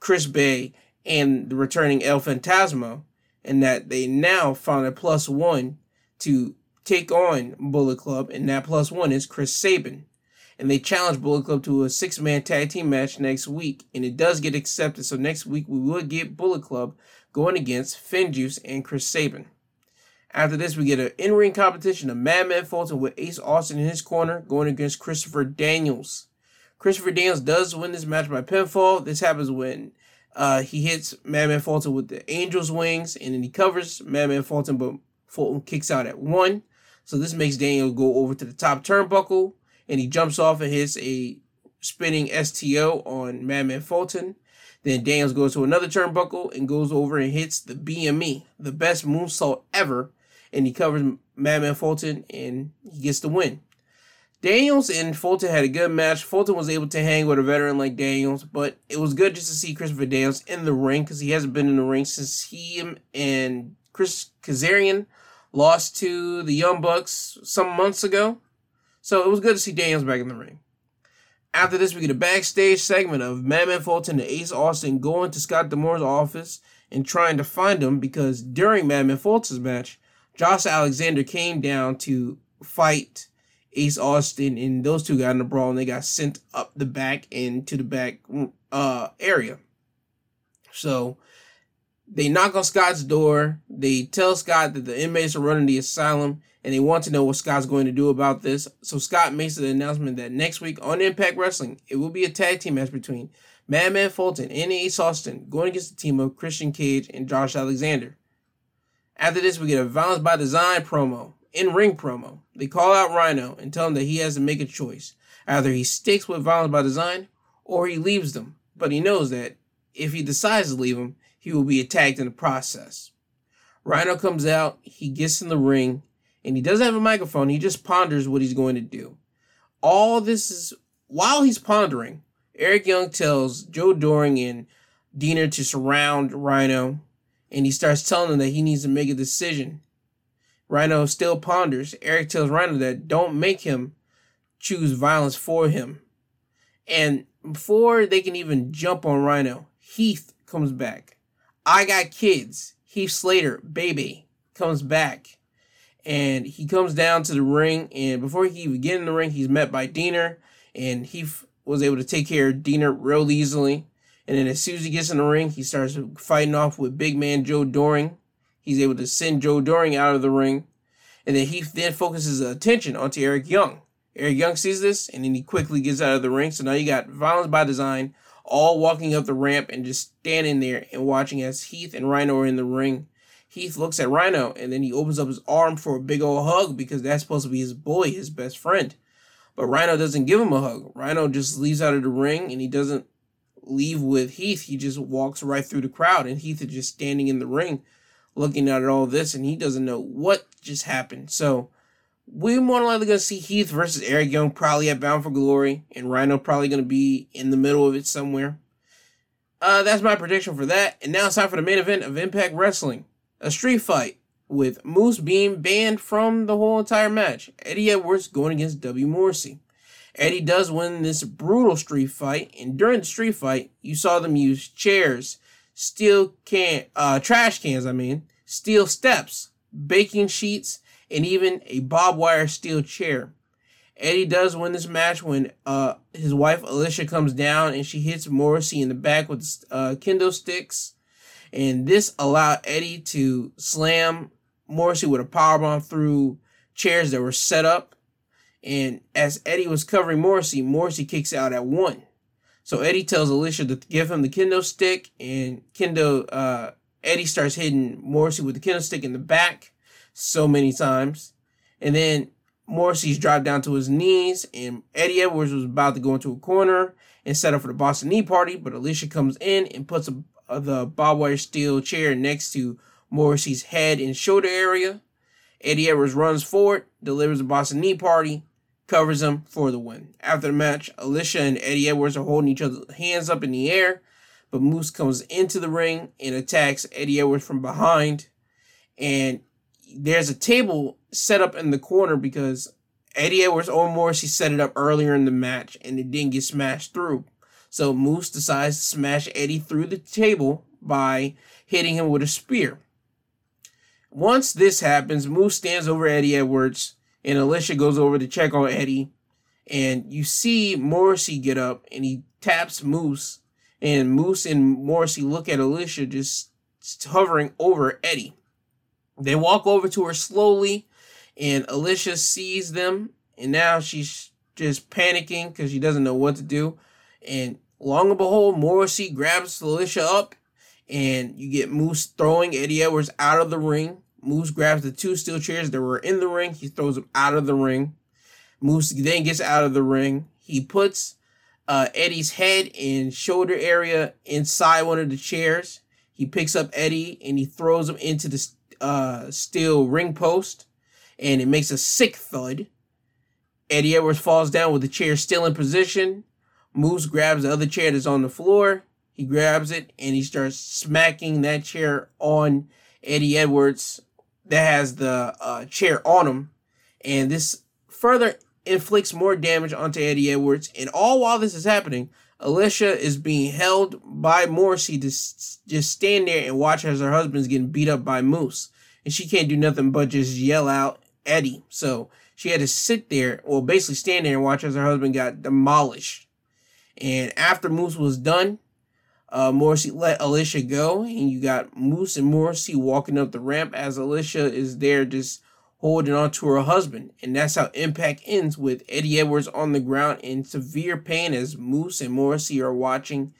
Chris Bey and the returning El Phantasmo, and that they now found a plus one to take on Bullet Club, and that plus one is Chris Sabin. And they challenge Bullet Club to a six man tag team match next week, and it does get accepted. So next week we will get Bullet Club going against Finjuice and Chris Sabin. After this, we get an in ring competition of Madman Fulton with Ace Austin in his corner going against Christopher Daniels. Christopher Daniels does win this match by pinfall. This happens when uh, he hits Madman Fulton with the Angel's wings and then he covers Madman Fulton, but Fulton kicks out at one. So this makes Daniel go over to the top turnbuckle and he jumps off and hits a spinning STO on Madman Fulton. Then Daniels goes to another turnbuckle and goes over and hits the BME, the best moonsault ever, and he covers Madman Fulton and he gets the win. Daniels and Fulton had a good match. Fulton was able to hang with a veteran like Daniels, but it was good just to see Christopher Daniels in the ring because he hasn't been in the ring since he and Chris Kazarian lost to the Young Bucks some months ago. So it was good to see Daniels back in the ring. After this, we get a backstage segment of Madman Fulton and Ace Austin going to Scott D'Amore's office and trying to find him because during Madman Fulton's match, Josh Alexander came down to fight Ace Austin, and those two got in a brawl, and they got sent up the back and to the back uh, area. So they knock on Scott's door. They tell Scott that the inmates are running the asylum, and they want to know what Scott's going to do about this. So Scott makes the announcement that next week on Impact Wrestling, it will be a tag team match between Madman Fulton and Ace Austin going against the team of Christian Cage and Josh Alexander. After this, we get a Violence by Design promo in ring promo, they call out Rhino and tell him that he has to make a choice. Either he sticks with Violence by Design or he leaves them. But he knows that if he decides to leave them, he will be attacked in the process. Rhino comes out, he gets in the ring, and he doesn't have a microphone. He just ponders what he's going to do. All this is while he's pondering, Eric Young tells Joe Doering and Deaner to surround Rhino, and he starts telling them that he needs to make a decision. Rhino still ponders. Eric tells Rhino that don't make him choose violence for him. And before they can even jump on Rhino, Heath comes back. I got kids. Heath Slater, baby, comes back. And he comes down to the ring. And before he even get in the ring, he's met by Deaner. And Heath was able to take care of Deaner real easily. And then as soon as he gets in the ring, he starts fighting off with big man Joe Doering. He's able to send Joe Doering out of the ring. And then he then focuses attention onto Eric Young. Eric Young sees this and then he quickly gets out of the ring. So now you got Violence by Design all walking up the ramp and just standing there and watching as Heath and Rhino are in the ring. Heath looks at Rhino and then he opens up his arm for a big old hug because that's supposed to be his boy, his best friend. But Rhino doesn't give him a hug. Rhino just leaves out of the ring and he doesn't leave with Heath. He just walks right through the crowd and Heath is just standing in the ring looking at all this and he doesn't know what just happened. So we're more likely going to see Heath versus Eric Young probably at Bound for Glory and Rhino probably going to be in the middle of it somewhere. Uh, that's my prediction for that. And now it's time for the main event of Impact Wrestling. A street fight with Moose being banned from the whole entire match. Eddie Edwards going against W. Morrissey. Eddie does win this brutal street fight, and during the street fight, you saw them use chairs, steel can, uh, trash cans, I mean, steel steps, baking sheets, and even a barbed wire steel chair. Eddie does win this match when uh, his wife Alicia comes down and she hits Morrissey in the back with uh, kendo sticks. And this allowed Eddie to slam Morrissey with a powerbomb through chairs that were set up. And as Eddie was covering Morrissey, Morrissey kicks out at one. So Eddie tells Alicia to give him the kendo stick, and kendo uh, Eddie starts hitting Morrissey with the kendo stick in the back so many times, and then Morrissey's dropped down to his knees, and Eddie Edwards was about to go into a corner and set up for the Boston Knee Party, but Alicia comes in and puts a, a, the barbed wire steel chair next to Morrissey's head and shoulder area. Eddie Edwards runs forward, delivers the Boston Knee Party, covers him for the win. After the match, Alicia and Eddie Edwards are holding each other's hands up in the air, but Moose comes into the ring and attacks Eddie Edwards from behind. And there's a table set up in the corner because Eddie Edwards or Morrissey set it up earlier in the match and it didn't get smashed through. So Moose decides to smash Eddie through the table by hitting him with a spear. Once this happens, Moose stands over Eddie Edwards and Alicia goes over to check on Eddie. And you see Morrissey get up and he taps Moose. And Moose and Morrissey look at Alicia just hovering over Eddie. They walk over to her slowly, and Alicia sees them. And now she's just panicking because she doesn't know what to do. And long and behold, Morrissey grabs Alicia up, and you get Moose throwing Eddie Edwards out of the ring. Moose grabs the two steel chairs that were in the ring. He throws them out of the ring. Moose then gets out of the ring. He puts uh, Eddie's head and shoulder area inside one of the chairs. He picks up Eddie and he throws him into the uh, steel ring post, and it makes a sick thud. Eddie Edwards falls down with the chair still in position. Moose grabs the other chair that's on the floor. He grabs it and he starts smacking that chair on Eddie Edwards that has the uh, chair on him. And this further inflicts more damage onto Eddie Edwards. And all while this is happening, Alicia is being held by Morrissey to s- just stand there and watch as her husband's getting beat up by Moose. And she can't do nothing but just yell out Eddie. So she had to sit there, well, basically stand there and watch as her husband got demolished. And after Moose was done, uh, Morrissey let Alicia go, and you got Moose and Morrissey walking up the ramp as Alicia is there just holding on to her husband. And that's how Impact ends with Eddie Edwards on the ground in severe pain as Moose and Morrissey are watching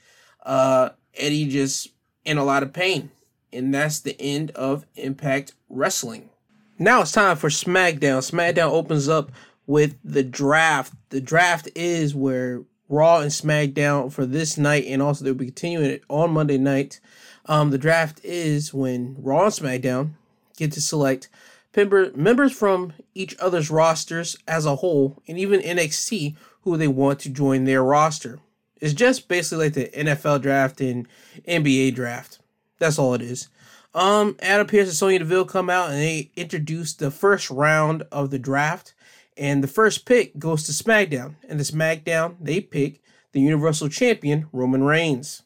uh, Eddie just in a lot of pain. And that's the end of Impact Wrestling. Now it's time for SmackDown. SmackDown opens up with the draft. The draft is where Raw and SmackDown for this night, and also they'll be continuing it on Monday night. Um, the draft is when Raw and SmackDown get to select member, members from each other's rosters as a whole, and even NXT who they want to join their roster. It's just basically like the NFL draft and NBA draft. That's all it is. Um, Adam Pearce and Sonya Deville come out and they introduce the first round of the draft. And the first pick goes to SmackDown. And the SmackDown, they pick the Universal Champion, Roman Reigns.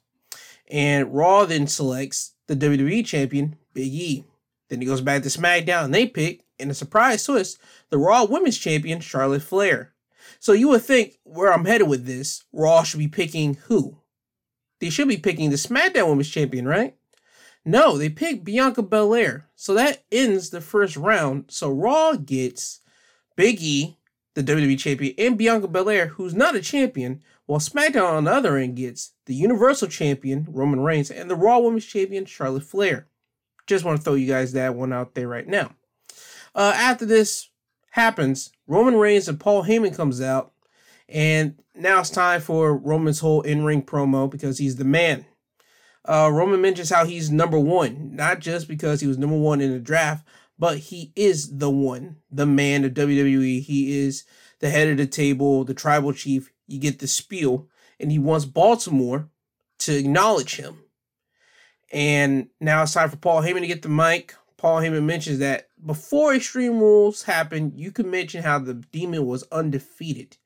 And Raw then selects the WWE Champion, Big E. Then he goes back to SmackDown and they pick, in a surprise twist, the Raw Women's Champion, Charlotte Flair. So you would think where I'm headed with this, Raw should be picking who? They should be picking the SmackDown Women's Champion, right? No, they picked Bianca Belair. So that ends the first round. So Raw gets Big E, the WWE champion, and Bianca Belair, who's not a champion, while SmackDown on the other end gets the Universal champion, Roman Reigns, and the Raw Women's champion, Charlotte Flair. Just want to throw you guys that one out there right now. Uh, after this happens, Roman Reigns and Paul Heyman comes out, and now it's time for Roman's whole in-ring promo because he's the man. Uh, Roman mentions how he's number one, not just because he was number one in the draft, but he is the one, the man of WWE. He is the head of the table, the tribal chief. You get the spiel, and he wants Baltimore to acknowledge him. And now it's time for Paul Heyman to get the mic. Paul Heyman mentions that before Extreme Rules happened, you could mention how the demon was undefeated.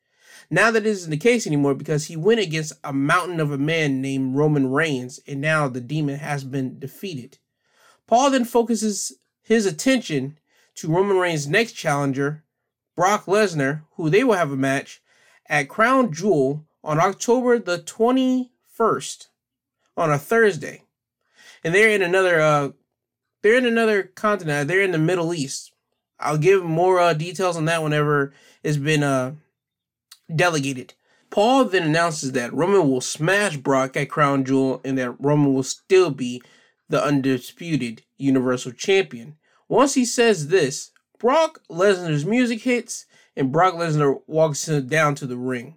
Now that isn't the case anymore because he went against a mountain of a man named Roman Reigns, and now the demon has been defeated. Paul then focuses his attention to Roman Reigns' next challenger, Brock Lesnar, who they will have a match at Crown Jewel on October the 21st on a Thursday. And they're in another uh they're in another continent. They're in the Middle East. I'll give more uh, details on that whenever it's been uh delegated. Paul then announces that Roman will smash Brock at Crown Jewel and that Roman will still be the undisputed Universal Champion. Once he says this, Brock Lesnar's music hits and Brock Lesnar walks down to the ring.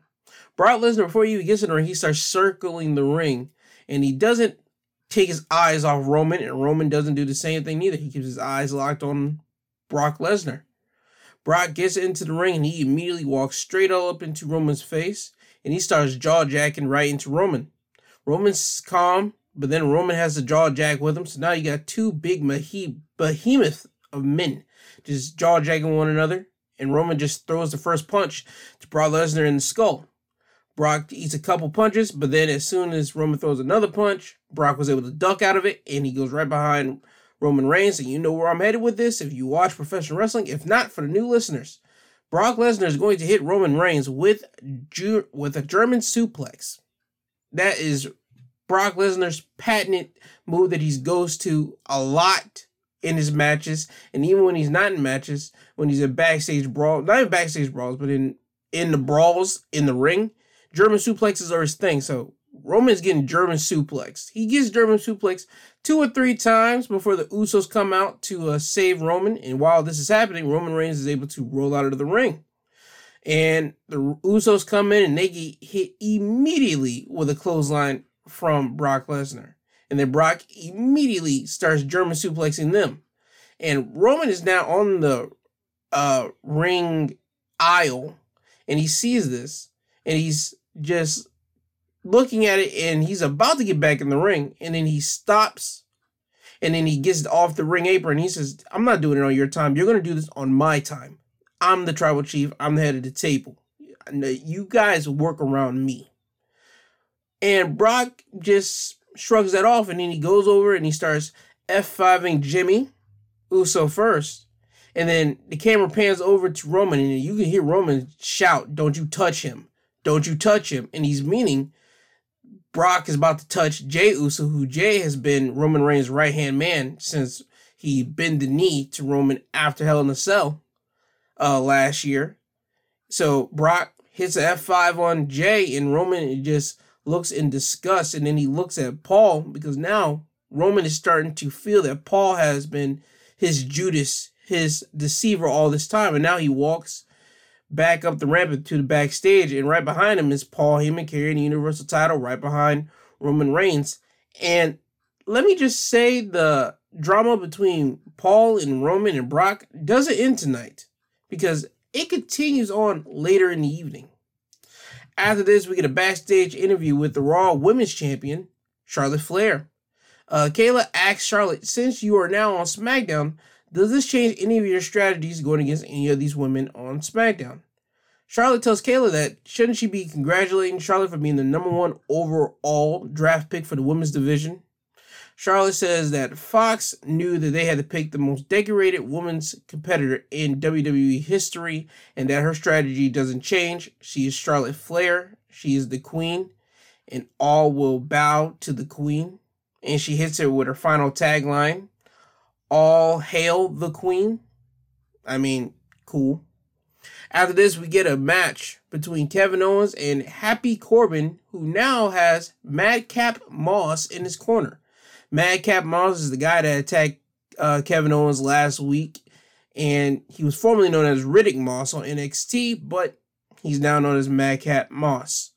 Brock Lesnar, before he even gets in the ring, he starts circling the ring and he doesn't take his eyes off Roman, and Roman doesn't do the same thing either. He keeps his eyes locked on Brock Lesnar. Brock gets into the ring and he immediately walks straight all up into Roman's face and he starts jaw jacking right into Roman. Roman's calm, but then Roman has the jaw jack with him. So now you got two big behemoth of men just jaw jacking one another. And Roman just throws the first punch to Brock Lesnar in the skull. Brock eats a couple punches, but then as soon as Roman throws another punch, Brock was able to duck out of it and he goes right behind Roman Reigns, and you know where I'm headed with this if you watch professional wrestling. If not, for the new listeners, Brock Lesnar is going to hit Roman Reigns with with a German suplex. That is Brock Lesnar's patented move that he goes to a lot in his matches, and even when he's not in matches, when he's in backstage brawl, not in backstage brawls, but in in the brawls in the ring, German suplexes are his thing. So Roman's getting German suplex. He gets German suplex two or three times before the Usos come out to uh, save Roman. And while this is happening, Roman Reigns is able to roll out of the ring. And the Usos come in and they get hit immediately with a clothesline from Brock Lesnar. And then Brock immediately starts German suplexing them. And Roman is now on the uh, ring aisle and he sees this and he's just looking at it and he's about to get back in the ring and then he stops and then he gets off the ring apron he says i'm not doing it on your time. You're going to do this on my time. I'm the tribal chief. I'm the head of the table. You guys work around me and brock just shrugs that off and then he goes over and he starts f5ing jimmy uso first. And then the camera pans over to roman and you can hear roman shout don't you touch him. Don't you touch him. And he's meaning Brock is about to touch Jay Uso, who Jay has been Roman Reigns' right hand man since he bent the knee to Roman after Hell in a Cell uh, last year. So Brock hits an F5 on Jay and Roman just looks in disgust. And then he looks at Paul because now Roman is starting to feel that Paul has been his Judas, his deceiver all this time. And now he walks back up the ramp to the backstage, and right behind him is Paul Heyman carrying the Universal title, right behind Roman Reigns. And let me just say the drama between Paul and Roman and Brock doesn't end tonight because it continues on later in the evening. After this, we get a backstage interview with the Raw Women's Champion, Charlotte Flair. Uh, Kayla asks Charlotte, since you are now on SmackDown, does this change any of your strategies going against any of these women on SmackDown? Charlotte tells Kayla that shouldn't she be congratulating Charlotte for being the number one overall draft pick for the women's division? Charlotte says that Fox knew that they had to pick the most decorated women's competitor in WWE history and that her strategy doesn't change. She is Charlotte Flair. She is the queen, and all will bow to the queen. And she hits it with her final tagline all hail the queen. I mean, cool. After this, we get a match between Kevin Owens and Happy Corbin, who now has Madcap Moss in his corner. Madcap Moss is the guy that attacked uh, Kevin Owens last week, and he was formerly known as Riddick Moss on NXT, but he's now known as Madcap Moss.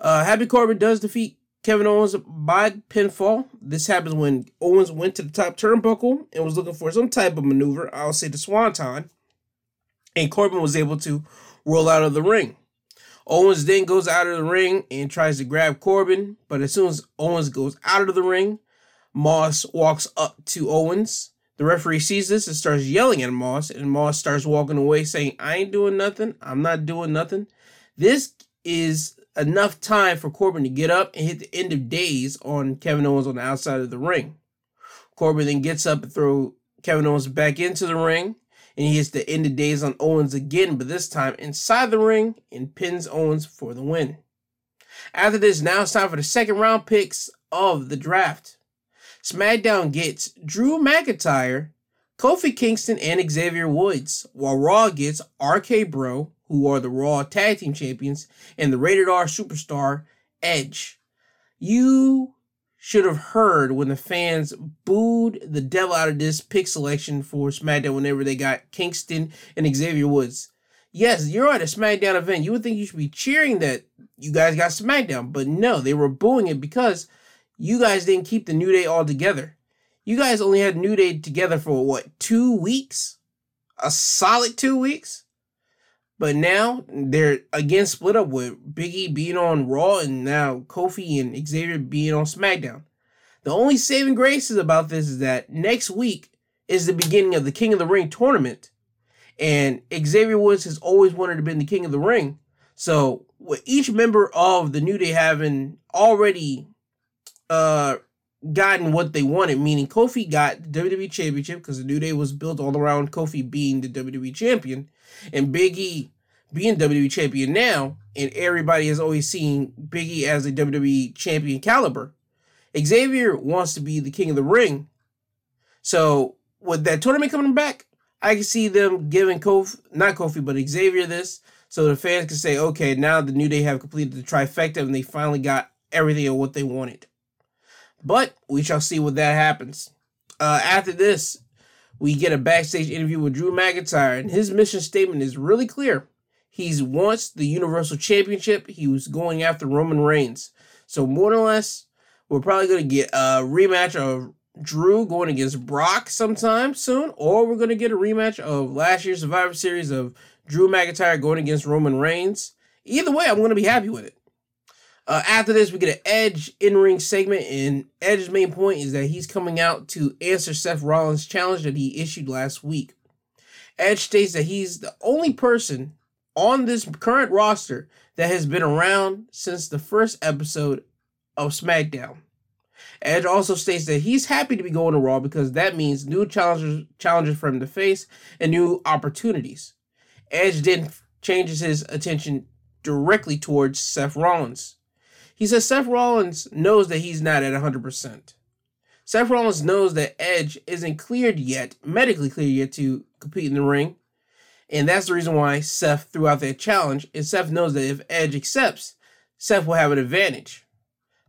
Uh, Happy Corbin does defeat Kevin Owens by pinfall. This happens when Owens went to the top turnbuckle and was looking for some type of maneuver. I'll say the swanton. And Corbin was able to roll out of the ring. Owens then goes out of the ring and tries to grab Corbin, but as soon as Owens goes out of the ring, Moss walks up to Owens. The referee sees this and starts yelling at Moss, and Moss starts walking away saying, I ain't doing nothing. I'm not doing nothing. This is enough time for Corbin to get up and hit the end of days on Kevin Owens on the outside of the ring. Corbin then gets up and throw Kevin Owens back into the ring, and he hits the end of days on Owens again, but this time inside the ring and pins Owens for the win. After this, now it's time for the second round picks of the draft. SmackDown gets Drew McIntyre, Kofi Kingston, and Xavier Woods, while Raw gets RK Bro, who are the Raw Tag Team Champions, and the Rated R Superstar Edge. You should have heard when the fans booed the devil out of this pick selection for SmackDown whenever they got Kingston and Xavier Woods. Yes, you're at a SmackDown event. You would think you should be cheering that you guys got SmackDown, but no, they were booing it because you guys didn't keep the New Day all together. You guys only had New Day together for what, two weeks? A solid two weeks? But now they're again split up with Biggie being on Raw and now Kofi and Xavier being on SmackDown. The only saving grace is about this is that next week is the beginning of the King of the Ring tournament. And Xavier Woods has always wanted to be the King of the Ring. So with each member of the New Day having already uh gotten what they wanted, meaning Kofi got the WWE Championship because the New Day was built all around Kofi being the WWE Champion, and Big E being WWE Champion now, and everybody has always seen Big E as a WWE Champion caliber. Xavier wants to be the King of the Ring, so with that tournament coming back, I can see them giving Kofi, not Kofi, but Xavier this, so the fans can say, okay, now the New Day have completed the trifecta and they finally got everything of what they wanted. But we shall see what that happens. Uh, after this, we get a backstage interview with Drew McIntyre, and his mission statement is really clear. He's wants the Universal Championship. He was going after Roman Reigns. So more or less, we're probably gonna get a rematch of Drew going against Brock sometime soon, or we're gonna get a rematch of last year's Survivor Series of Drew McIntyre going against Roman Reigns. Either way, I'm gonna be happy with it. Uh, after this, we get an Edge in ring segment, and Edge's main point is that he's coming out to answer Seth Rollins' challenge that he issued last week. Edge states that he's the only person on this current roster that has been around since the first episode of SmackDown. Edge also states that he's happy to be going to Raw because that means new challengers challenges for him to face and new opportunities. Edge then changes his attention directly towards Seth Rollins. He says Seth Rollins knows that he's not at 100%. Seth Rollins knows that Edge isn't cleared yet, medically cleared yet to compete in the ring. And that's the reason why Seth threw out that challenge. And Seth knows that if Edge accepts, Seth will have an advantage.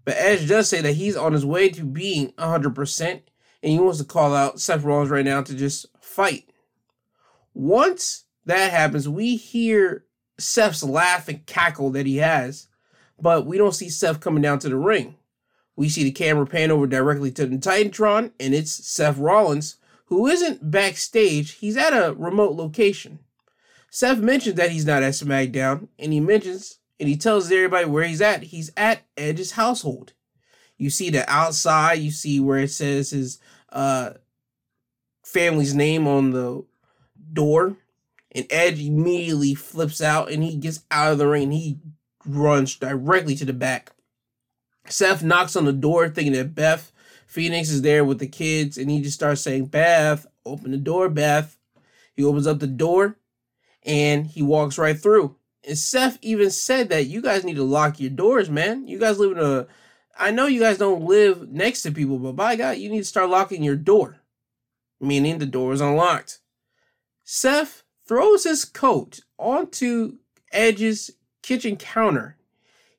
But Edge does say that he's on his way to being 100%, and he wants to call out Seth Rollins right now to just fight. Once that happens, we hear Seth's laugh and cackle that he has but we don't see Seth coming down to the ring. We see the camera pan over directly to the Titantron, and it's Seth Rollins, who isn't backstage, he's at a remote location. Seth mentions that he's not at SmackDown, and he mentions and he tells everybody where he's at. He's at Edge's household. You see the outside, you see where it says his uh, family's name on the door, and Edge immediately flips out and he gets out of the ring he runs directly to the back. Seth knocks on the door thinking that Beth Phoenix is there with the kids, and he just starts saying, Beth, open the door, Beth. He opens up the door and he walks right through. And Seth even said that you guys need to lock your doors, man. You guys live in a I know you guys don't live next to people, but by God, you need to start locking your door. Meaning the door is unlocked. Seth throws his coat onto Edge's kitchen counter.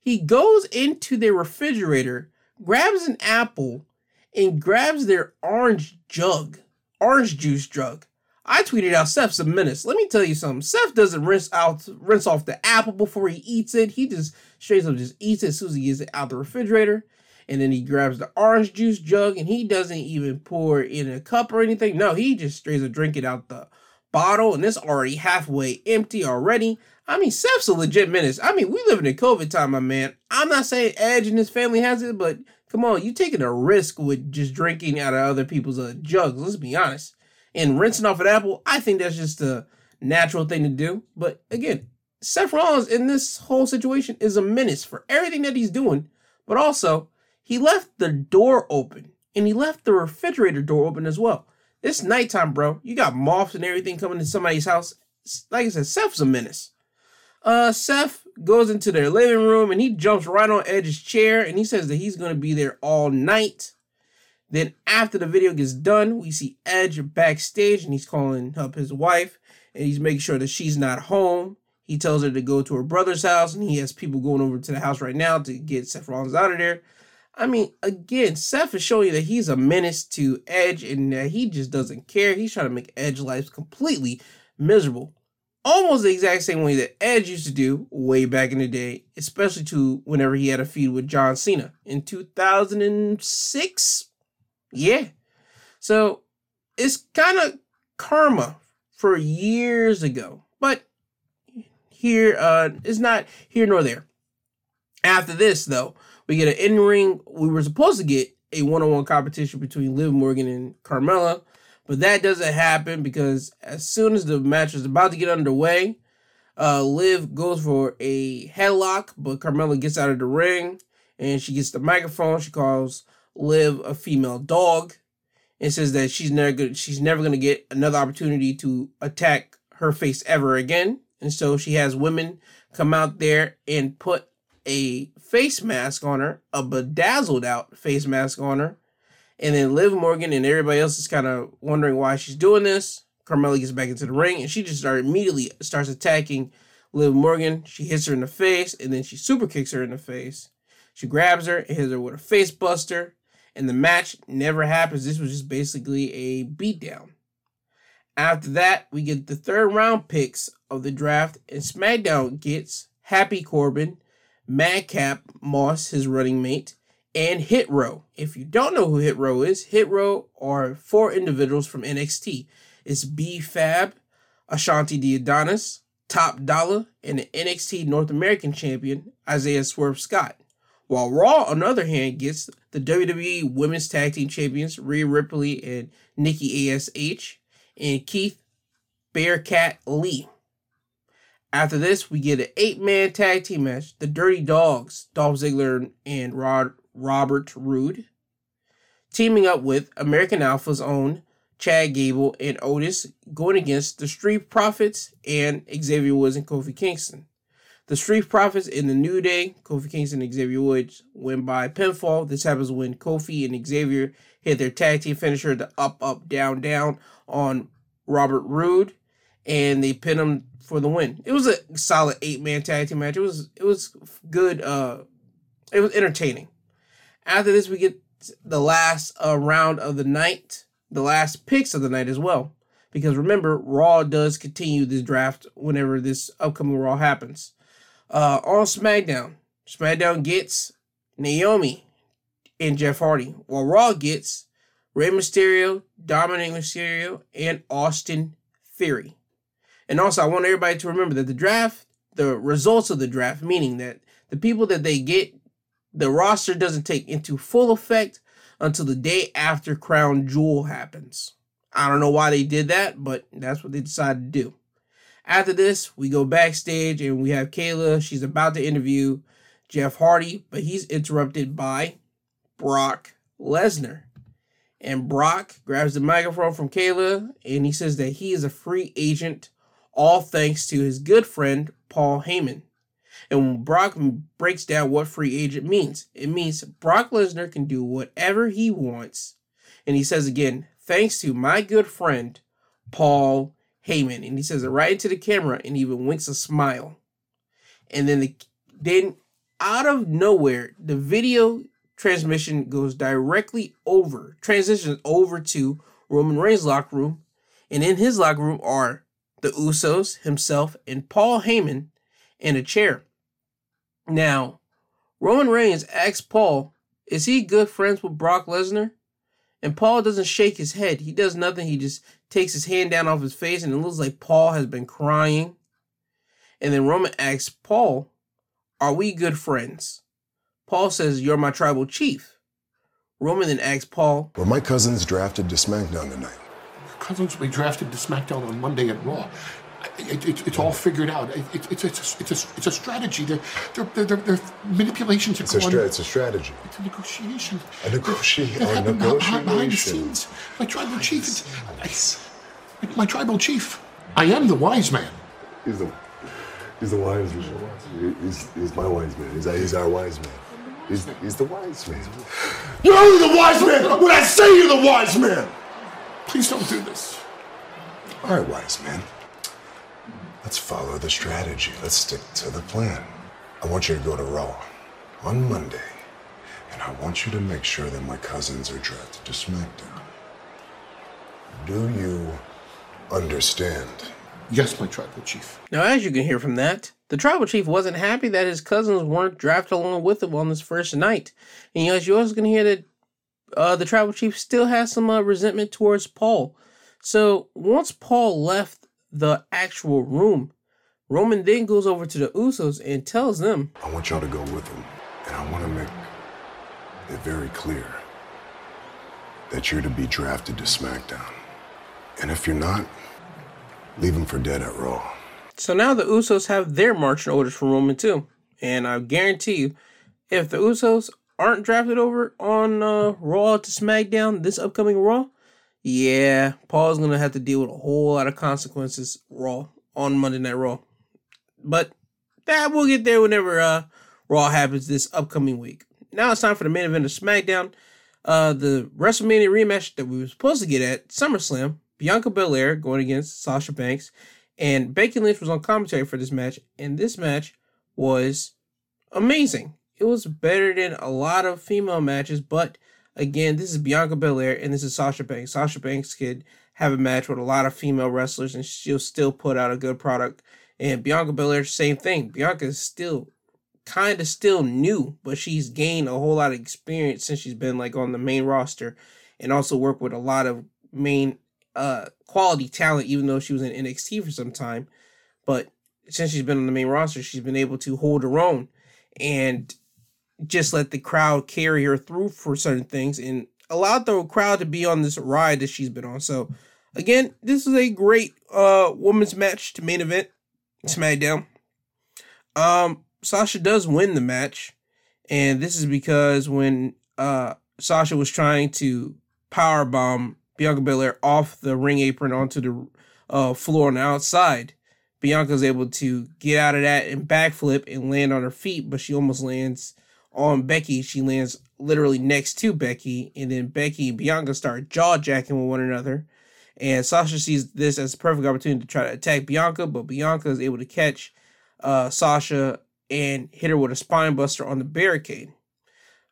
He goes into their refrigerator, grabs an apple, and grabs their orange jug, orange juice jug. I tweeted out Seth's a menace. Let me tell you something. Seth doesn't rinse out rinse off the apple before he eats it. He just straight up just eats it as soon as he gets it out the refrigerator. And then he grabs the orange juice jug and he doesn't even pour it in a cup or anything. No, he just straight up drink it out the bottle and it's already halfway empty already. I mean, Seth's a legit menace. I mean, we live in a COVID time, my man. I'm not saying Edge and his family has it, but come on, you taking a risk with just drinking out of other people's uh, jugs. Let's be honest. And rinsing off an apple, I think that's just a natural thing to do. But again, Seth Rollins in this whole situation is a menace for everything that he's doing. But also, he left the door open and he left the refrigerator door open as well. It's nighttime, bro. You got moths and everything coming to somebody's house. Like I said, Seth's a menace. Uh, Seth goes into their living room and he jumps right on Edge's chair and he says that he's going to be there all night. Then, after the video gets done, we see Edge backstage and he's calling up his wife and he's making sure that she's not home. He tells her to go to her brother's house and he has people going over to the house right now to get Seth Rollins out of there. I mean, again, Seth is showing you that he's a menace to Edge and that he just doesn't care. He's trying to make Edge life completely miserable almost the exact same way that Edge used to do way back in the day, especially to whenever he had a feud with John Cena in 2006. Yeah. So it's kind of karma for years ago, but here uh it's not here nor there. After this though, we get an in-ring we were supposed to get a one-on-one competition between Liv Morgan and Carmella but that doesn't happen because as soon as the match is about to get underway, uh, Liv goes for a headlock, but Carmella gets out of the ring and she gets the microphone. She calls Liv a female dog and says that she's never good, she's never gonna get another opportunity to attack her face ever again. And so she has women come out there and put a face mask on her, a bedazzled out face mask on her, and then Liv Morgan and everybody else is kind of wondering why she's doing this. Carmella gets back into the ring and she just start immediately starts attacking Liv Morgan. She hits her in the face and then she super kicks her in the face. She grabs her and hits her with a face buster. And the match never happens. This was just basically a beatdown. After that, we get the third round picks of the draft, and SmackDown gets Happy Corbin, Madcap Moss, his running mate, and Hit Row. If you don't know who Hit Row is, Hit Row are four individuals from NXT. It's B Fab, Ashanti Thee Adonis, Top Dollar, and the NXT North American champion, Isaiah Swerve Scott. While Raw, on the other hand, gets the WWE Women's Tag Team Champions, Rhea Ripley and Nikki ASH, and Keith Bearcat Lee. After this, we get an eight man tag team match. The Dirty Dogs, Dolph Ziggler and Rod, Robert Roode, teaming up with American Alpha's own Chad Gable and Otis, going against the Street Profits and Xavier Woods and Kofi Kingston. The Street Profits in the New Day, Kofi Kingston and Xavier Woods win by pinfall. This happens when Kofi and Xavier hit their tag team finisher, the up, up, down, down on Robert Roode, and they pin him for the win. It was a solid eight man tag team match. It was it was good. Uh, it was entertaining. After this, we get the last uh, round of the night, the last picks of the night as well. Because remember, Raw does continue this draft whenever this upcoming Raw happens. Uh, on SmackDown, SmackDown gets Naomi and Jeff Hardy, while Raw gets Rey Mysterio, Dominic Mysterio, and Austin Theory. And also, I want everybody to remember that the draft, the results of the draft, meaning that the people that they get, the roster doesn't take into full effect until the day after Crown Jewel happens. I don't know why they did that, but that's what they decided to do. After this, we go backstage and we have Kayla. She's about to interview Jeff Hardy, but he's interrupted by Brock Lesnar. And Brock grabs the microphone from Kayla and he says that he is a free agent, all thanks to his good friend, Paul Heyman. And Brock breaks down what free agent means, it means Brock Lesnar can do whatever he wants. And he says again, thanks to my good friend, Paul Heyman. And he says it right into the camera and even winks a smile. And then the, then out of nowhere, the video transmission goes directly over, transitions over to Roman Reigns' locker room. And in his locker room are the Usos, himself, and Paul Heyman in a chair. Now, Roman Reigns asks Paul, is he good friends with Brock Lesnar? And Paul doesn't shake his head. He does nothing. He just takes his hand down off his face, and it looks like Paul has been crying. And then Roman asks Paul, Are we good friends? Paul says, You're my tribal chief. Roman then asks Paul, Were my cousins drafted to SmackDown tonight? Cousins will be drafted to SmackDown on Monday at Raw. It, it, it's all figured out. It, it's, it's, a, it's, a, it's a strategy. They're, they're, they're, they're manipulations. It's a, stra- it's a strategy. It's a negotiation. A negotiation. A negotiation. behind the scenes. My tribal chief. I, my tribal chief. I am the wise man. He's the, he's the wise man. He's, he's my wise man. He's, he's our wise man. He's, he's the wise man. You're the wise man when I say you're the wise man. Please don't do this. All right, wise man. Let's follow the strategy. Let's stick to the plan. I want you to go to Raw on Monday, and I want you to make sure that my cousins are drafted to SmackDown. Do you understand? Yes, my tribal chief. Now, as you can hear from that, the tribal chief wasn't happy that his cousins weren't drafted along with him on this first night. And you know, you're also going to hear that uh, the tribal chief still has some uh, resentment towards Paul. So once Paul left the actual room, Roman then goes over to the Usos and tells them, I want y'all to go with him, and I want to make it very clear that you're to be drafted to SmackDown. And if you're not, leave him for dead at Raw. So now the Usos have their marching orders from Roman too. And I guarantee you, if the Usos aren't drafted over on uh, Raw to SmackDown this upcoming Raw, yeah, Paul's gonna have to deal with a whole lot of consequences Raw on Monday Night Raw. But that we'll get there whenever uh, Raw happens this upcoming week. Now it's time for the main event of SmackDown. Uh, the WrestleMania rematch that we were supposed to get at SummerSlam. Bianca Belair going against Sasha Banks, and Becky Lynch was on commentary for this match, and this match was amazing. It was better than a lot of female matches, but again, this is Bianca Belair and this is Sasha Banks. Sasha Banks could have a match with a lot of female wrestlers and she'll still put out a good product. And Bianca Belair, same thing. Bianca is still kind of still new, but she's gained a whole lot of experience since she's been like on the main roster and also worked with a lot of main uh quality talent, even though she was in NXT for some time. But since she's been on the main roster, she's been able to hold her own and just let the crowd carry her through for certain things and allowed the crowd to be on this ride that she's been on. So again, this is a great uh women's match to main event SmackDown. Um Sasha does win the match, and this is because when uh Sasha was trying to power bomb Bianca Belair off the ring apron onto the uh, floor on the outside, Bianca's able to get out of that and backflip and land on her feet, but she almost lands on Becky. She lands literally next to Becky, and then Becky and Bianca start jaw jacking with one another. And Sasha sees this as a perfect opportunity to try to attack Bianca, but Bianca is able to catch uh, Sasha and hit her with a spine buster on the barricade.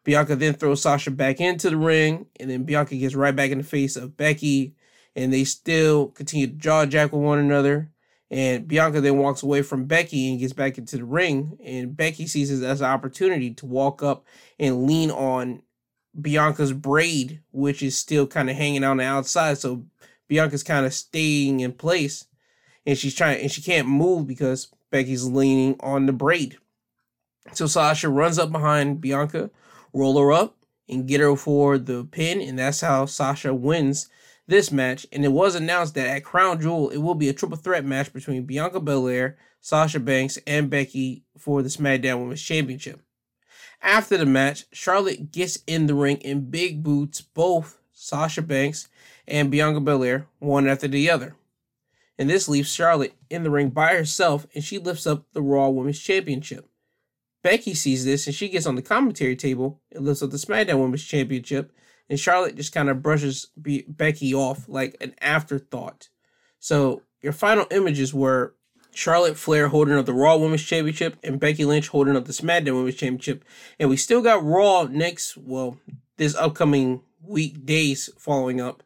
Bianca then throws Sasha back into the ring, and then Bianca gets right back in the face of Becky, and they still continue to jaw jack with one another. And Bianca then walks away from Becky and gets back into the ring. And Becky sees this as an opportunity to walk up and lean on Bianca's braid, which is still kind of hanging on the outside. So Bianca's kind of staying in place. And she's trying and she can't move because Becky's leaning on the braid. So Sasha runs up behind Bianca, roll her up, and get her for the pin, and that's how Sasha wins this match. And it was announced that at Crown Jewel, it will be a triple threat match between Bianca Belair, Sasha Banks, and Becky for the SmackDown Women's Championship. After the match, Charlotte gets in the ring and big boots both Sasha Banks and Bianca Belair, one after the other. And this leaves Charlotte in the ring by herself, and she lifts up the Raw Women's Championship. Becky sees this and she gets on the commentary table and lifts up the SmackDown Women's Championship, and Charlotte just kind of brushes Be- Becky off like an afterthought. So your final images were Charlotte Flair holding up the Raw Women's Championship and Becky Lynch holding up the SmackDown Women's Championship, and we still got Raw next. Well, this upcoming week days following up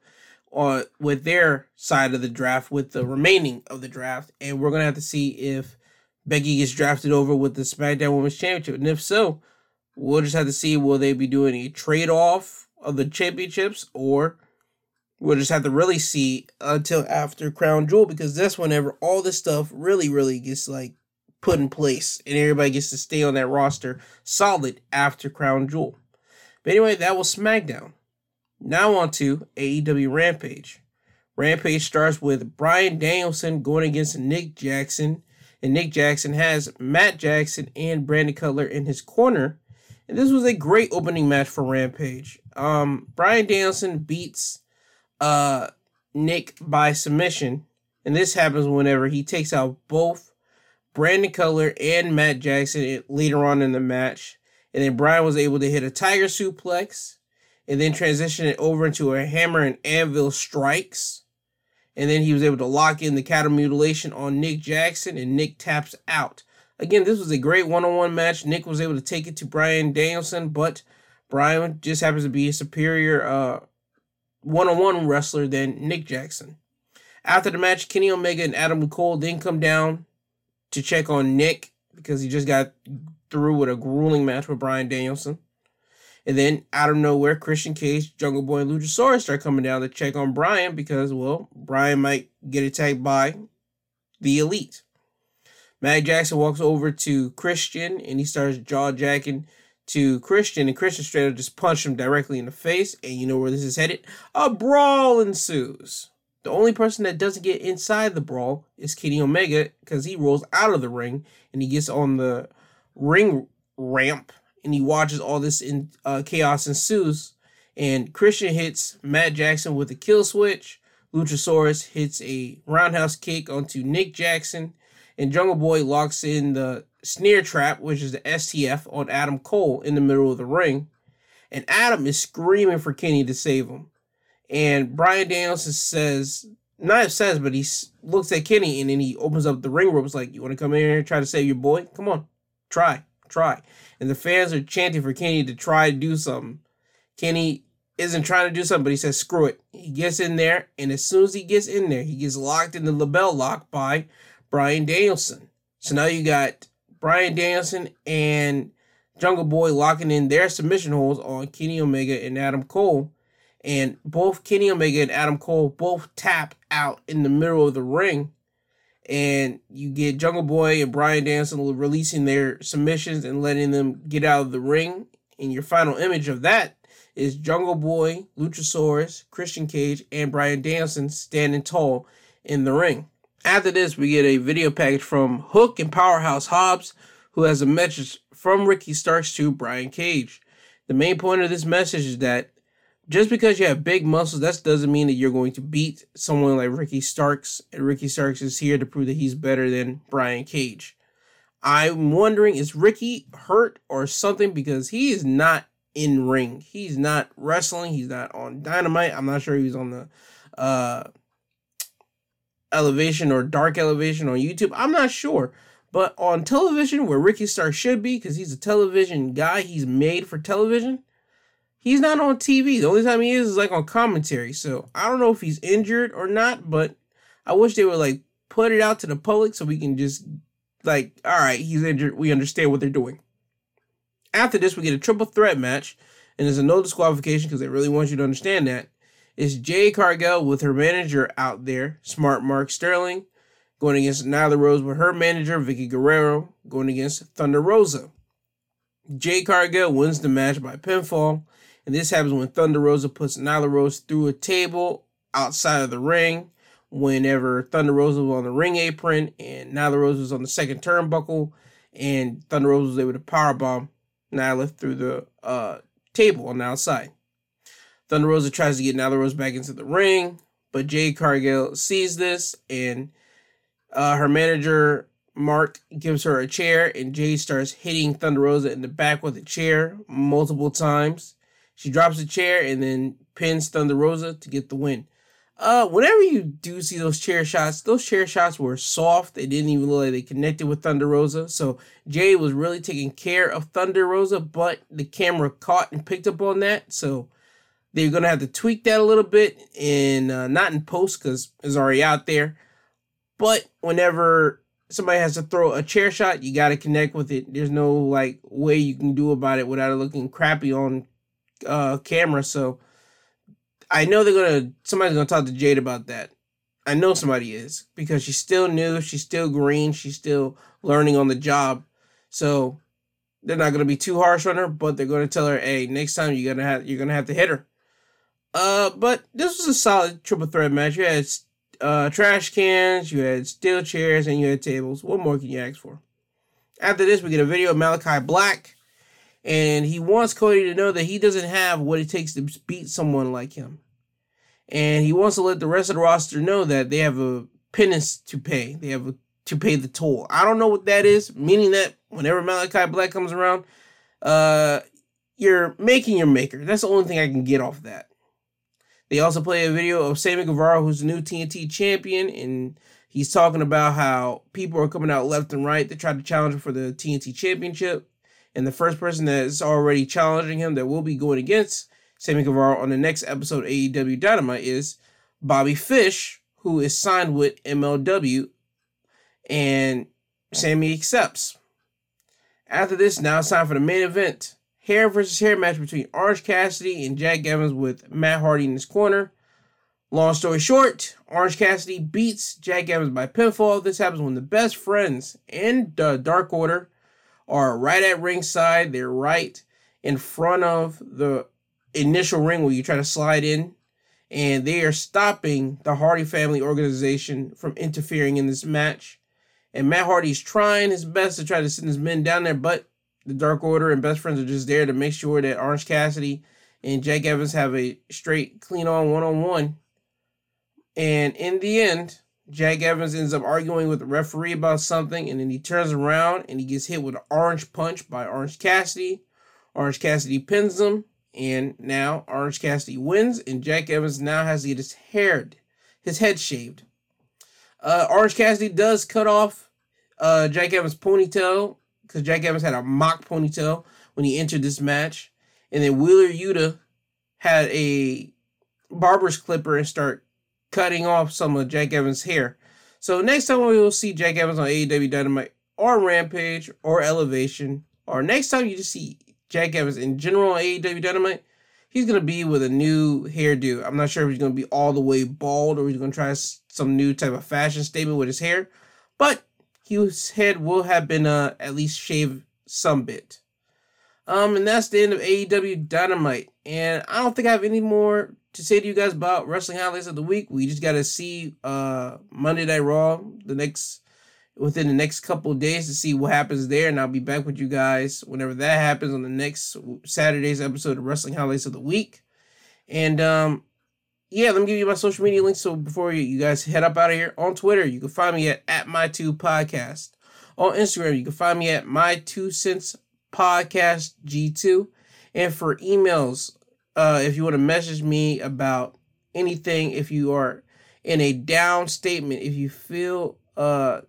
on with their side of the draft with the remaining of the draft, and we're gonna have to see if Becky gets drafted over with the SmackDown Women's Championship, and if so, we'll just have to see will they be doing a trade off of the championships or we'll just have to really see until after Crown Jewel because that's whenever all this stuff really, really gets like put in place and everybody gets to stay on that roster solid after Crown Jewel. But anyway, that was SmackDown. Now on to AEW Rampage. Rampage starts with Bryan Danielson going against Nick Jackson. And Nick Jackson has Matt Jackson and Brandon Cutler in his corner. And this was a great opening match for Rampage. Um, Bryan Danielson beats uh, Nick by submission. And this happens whenever he takes out both Brandon Cutler and Matt Jackson later on in the match. And then Bryan was able to hit a tiger suplex and then transition it over into a hammer and anvil strikes. And then he was able to lock in the cattle mutilation on Nick Jackson, and Nick taps out. Again, this was a great one on one match. Nick was able to take it to Bryan Danielson, but Bryan just happens to be a superior one on one wrestler than Nick Jackson. After the match, Kenny Omega and Adam Cole then come down to check on Nick because he just got through with a grueling match with Bryan Danielson. And then out of nowhere, Christian Cage, Jungle Boy, and Luchasaurus start coming down to check on Bryan because, well, Bryan might get attacked by the Elite. Matt Jackson walks over to Christian and he starts jaw jacking to Christian, and Christian straight up just punched him directly in the face. And you know where this is headed? A brawl ensues. The only person that doesn't get inside the brawl is Kenny Omega because he rolls out of the ring and he gets on the ring ramp and he watches all this in uh, chaos ensues. And Christian hits Matt Jackson with a kill switch. Luchasaurus hits a roundhouse kick onto Nick Jackson, and Jungle Boy locks in the snare trap, which is the STF, on Adam Cole in the middle of the ring. And Adam is screaming for Kenny to save him. And Bryan Danielson says, not says, but he looks at Kenny and then he opens up the ring ropes like, You want to come in here and try to save your boy? Come on, try, try. And the fans are chanting for Kenny to try to do something. Kenny isn't trying to do something, but he says, screw it. He gets in there, and as soon as he gets in there, he gets locked in the LeBell lock by Bryan Danielson. So now you got Bryan Danielson and Jungle Boy locking in their submission holds on Kenny Omega and Adam Cole. And both Kenny Omega and Adam Cole both tap out in the middle of the ring. And you get Jungle Boy and Bryan Danielson releasing their submissions and letting them get out of the ring. And your final image of that is Jungle Boy, Luchasaurus, Christian Cage, and Bryan Danielson standing tall in the ring. After this, we get a video package from Hook and Powerhouse Hobbs, who has a message from Ricky Starks to Brian Cage. The main point of this message is that just because you have big muscles, that doesn't mean that you're going to beat someone like Ricky Starks. And Ricky Starks is here to prove that he's better than Brian Cage. I'm wondering, is Ricky hurt or something? Because he is not in ring. He's not wrestling. He's not on Dynamite. I'm not sure he's on the uh, elevation or dark elevation on YouTube. I'm not sure. But on television, where Ricky Stark should be, because he's a television guy, he's made for television. He's not on TV. The only time he is is like on commentary. So I don't know if he's injured or not, but I wish they would like put it out to the public so we can just like, all right, he's injured. We understand what they're doing. After this, we get a triple threat match, and there's a no disqualification because they really want you to understand that. It's Jade Cargill with her manager out there, Smart Mark Sterling, going against Nyla Rose with her manager, Vickie Guerrero, going against Thunder Rosa. Jade Cargill wins the match by pinfall, and this happens when Thunder Rosa puts Nyla Rose through a table outside of the ring. Whenever Thunder Rosa was on the ring apron and Nyla Rose was on the second turnbuckle, and Thunder Rosa was able to powerbomb Nyla through the uh, table on the outside. Thunder Rosa tries to get Nyla Rose back into the ring, but Jade Cargill sees this and uh, her manager Mark gives her a chair and Jade starts hitting Thunder Rosa in the back with a chair multiple times. She drops the chair and then pins Thunder Rosa to get the win. Uh, whenever you do see those chair shots, those chair shots were soft. They didn't even look like they connected with Thunder Rosa. So Jade was really taking care of Thunder Rosa, but the camera caught and picked up on that. So they're gonna have to tweak that a little bit, and uh, not in post because it's already out there. But whenever somebody has to throw a chair shot, you got to connect with it. There's no like way you can do about it without it looking crappy on uh, camera. So I know they're gonna somebody's gonna talk to Jade about that. I know somebody is because she's still new, she's still green, she's still learning on the job. So they're not gonna be too harsh on her, but they're gonna tell her, "Hey, next time you're gonna have you're gonna have to hit her." Uh, but this was a solid triple threat match. You had uh, trash cans, you had steel chairs, and you had tables. What more can you ask for? After this, we get a video of Malakai Black and he wants Cody to know that he doesn't have what it takes to beat someone like him. And he wants to let the rest of the roster know that they have a penance to pay. They have a, to pay the toll. I don't know what that is, meaning that whenever Malakai Black comes around, uh, you're making your maker. That's the only thing I can get off that. They also play a video of Sammy Guevara, who's the new TNT champion, and he's talking about how people are coming out left and right to try to challenge him for the TNT championship. And the first person that is already challenging him that will be going against Sammy Guevara on the next episode of AEW Dynamite is Bobby Fish, who is signed with MLW, and Sammy accepts. After this, now it's time for the main event. Hair versus hair match between Orange Cassidy and Jack Evans with Matt Hardy in his corner. Long story short, Orange Cassidy beats Jack Evans by pinfall. This happens when the best friends in the Dark Order are right at ringside. They're right in front of the initial ring where you try to slide in. And they are stopping the Hardy family organization from interfering in this match. And Matt Hardy's trying his best to try to send his men down there, but the Dark Order and Best Friends are just there to make sure that Orange Cassidy and Jack Evans have a straight, clean on one on one. And in the end, Jack Evans ends up arguing with the referee about something, and then he turns around and he gets hit with an orange punch by Orange Cassidy. Orange Cassidy pins him, and now Orange Cassidy wins, and Jack Evans now has to get his hair, his head shaved. Uh, Orange Cassidy does cut off uh, Jack Evans' ponytail because Jack Evans had a mock ponytail when he entered this match, and then Wheeler Yuta had a barber's clipper and start cutting off some of Jack Evans' hair. So next time we will see Jack Evans on AEW Dynamite or Rampage or Elevation, or next time you just see Jack Evans in general on AEW Dynamite, he's gonna be with a new hairdo. I'm not sure if he's gonna be all the way bald or he's gonna try some new type of fashion statement with his hair, but his head will have been uh, at least shaved some bit. Um, and that's the end of AEW Dynamite. And I don't think I have any more to say to you guys about wrestling highlights of the week. We just got to see uh Monday Night Raw the next within the next couple days to see what happens there, and I'll be back with you guys whenever that happens on the next Saturday's episode of Wrestling Highlights of the Week. And um, yeah, let me give you my social media links. So before you, you guys head up out of here on Twitter, you can find me at at my two podcast. On Instagram, you can find me at my two cents podcast G2. And for emails, uh, if you want to message me about anything, if you are in a down statement, if you feel uh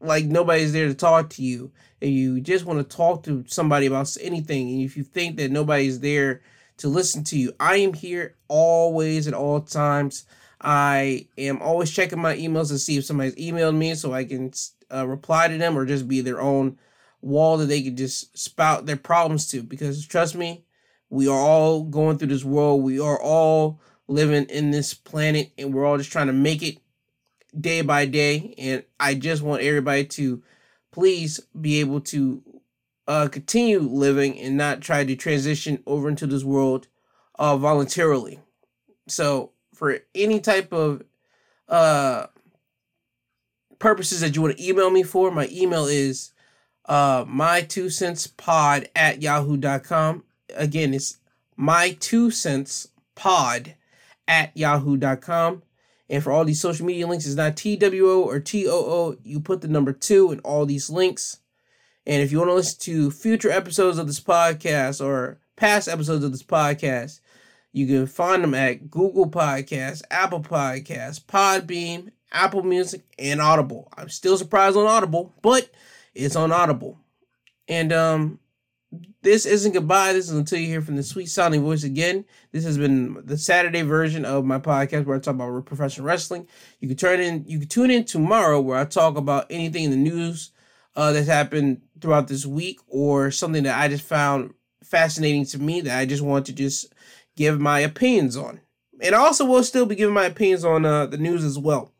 like nobody's there to talk to you, and you just want to talk to somebody about anything, and if you think that nobody's there to listen to you, I am here always at all times. I am always checking my emails to see if somebody's emailed me so I can uh, reply to them or just be their own wall that they could just spout their problems to. Because trust me, we are all going through this world. We are all living in this planet and we're all just trying to make it day by day. And I just want everybody to please be able to uh, continue living and not try to transition over into this world uh, voluntarily. So, for any type of uh, purposes that you want to email me for, my email is uh, my two cents pod at yahoo.com again, it's my two cents pod at yahoo.com. And for all these social media links, it's not TWO or TOO. You put the number two in all these links. And if you want to listen to future episodes of this podcast or past episodes of this podcast, you can find them at Google Podcasts, Apple Podcasts, Podbean, Apple Music, and Audible. I'm still surprised on Audible, but it's on Audible. And um, this isn't goodbye. This is until you hear from the sweet sounding voice again. This has been the Saturday version of my podcast where I talk about professional wrestling. You can turn in, you can tune in tomorrow where I talk about anything in the news uh, that's happened throughout this week or something that I just found fascinating to me that I just want to just give my opinions on. And I also will still be giving my opinions on uh, the news as well.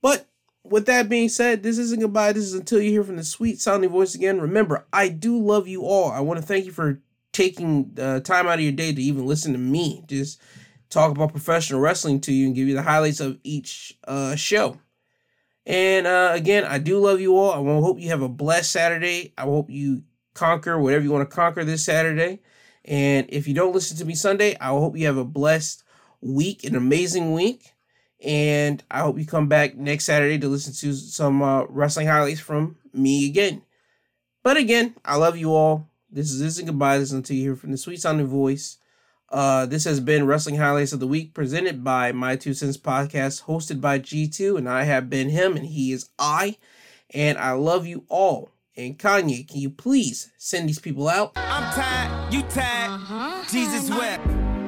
But with that being said, this isn't goodbye. This is until you hear from the sweet sounding voice again. Remember, I do love you all. I want to thank you for taking uh, time out of your day to even listen to me just talk about professional wrestling to you and give you the highlights of each uh, show. And uh, again, I do love you all. I hope you have a blessed Saturday. I hope you conquer whatever you want to conquer this Saturday. And if you don't listen to me Sunday, I hope you have a blessed week, an amazing week. And I hope you come back next Saturday to listen to some uh, wrestling highlights from me again. But again, I love you all. This is this is goodbye. This is until you hear from the sweet sounding voice. Uh, this has been Wrestling Highlights of the Week presented by My Two Cents Podcast, hosted by G2, and I have been him, and he is I. And I love you all. And Kanye, can you please send these people out? I'm tired, you tired, uh-huh. Jesus wept.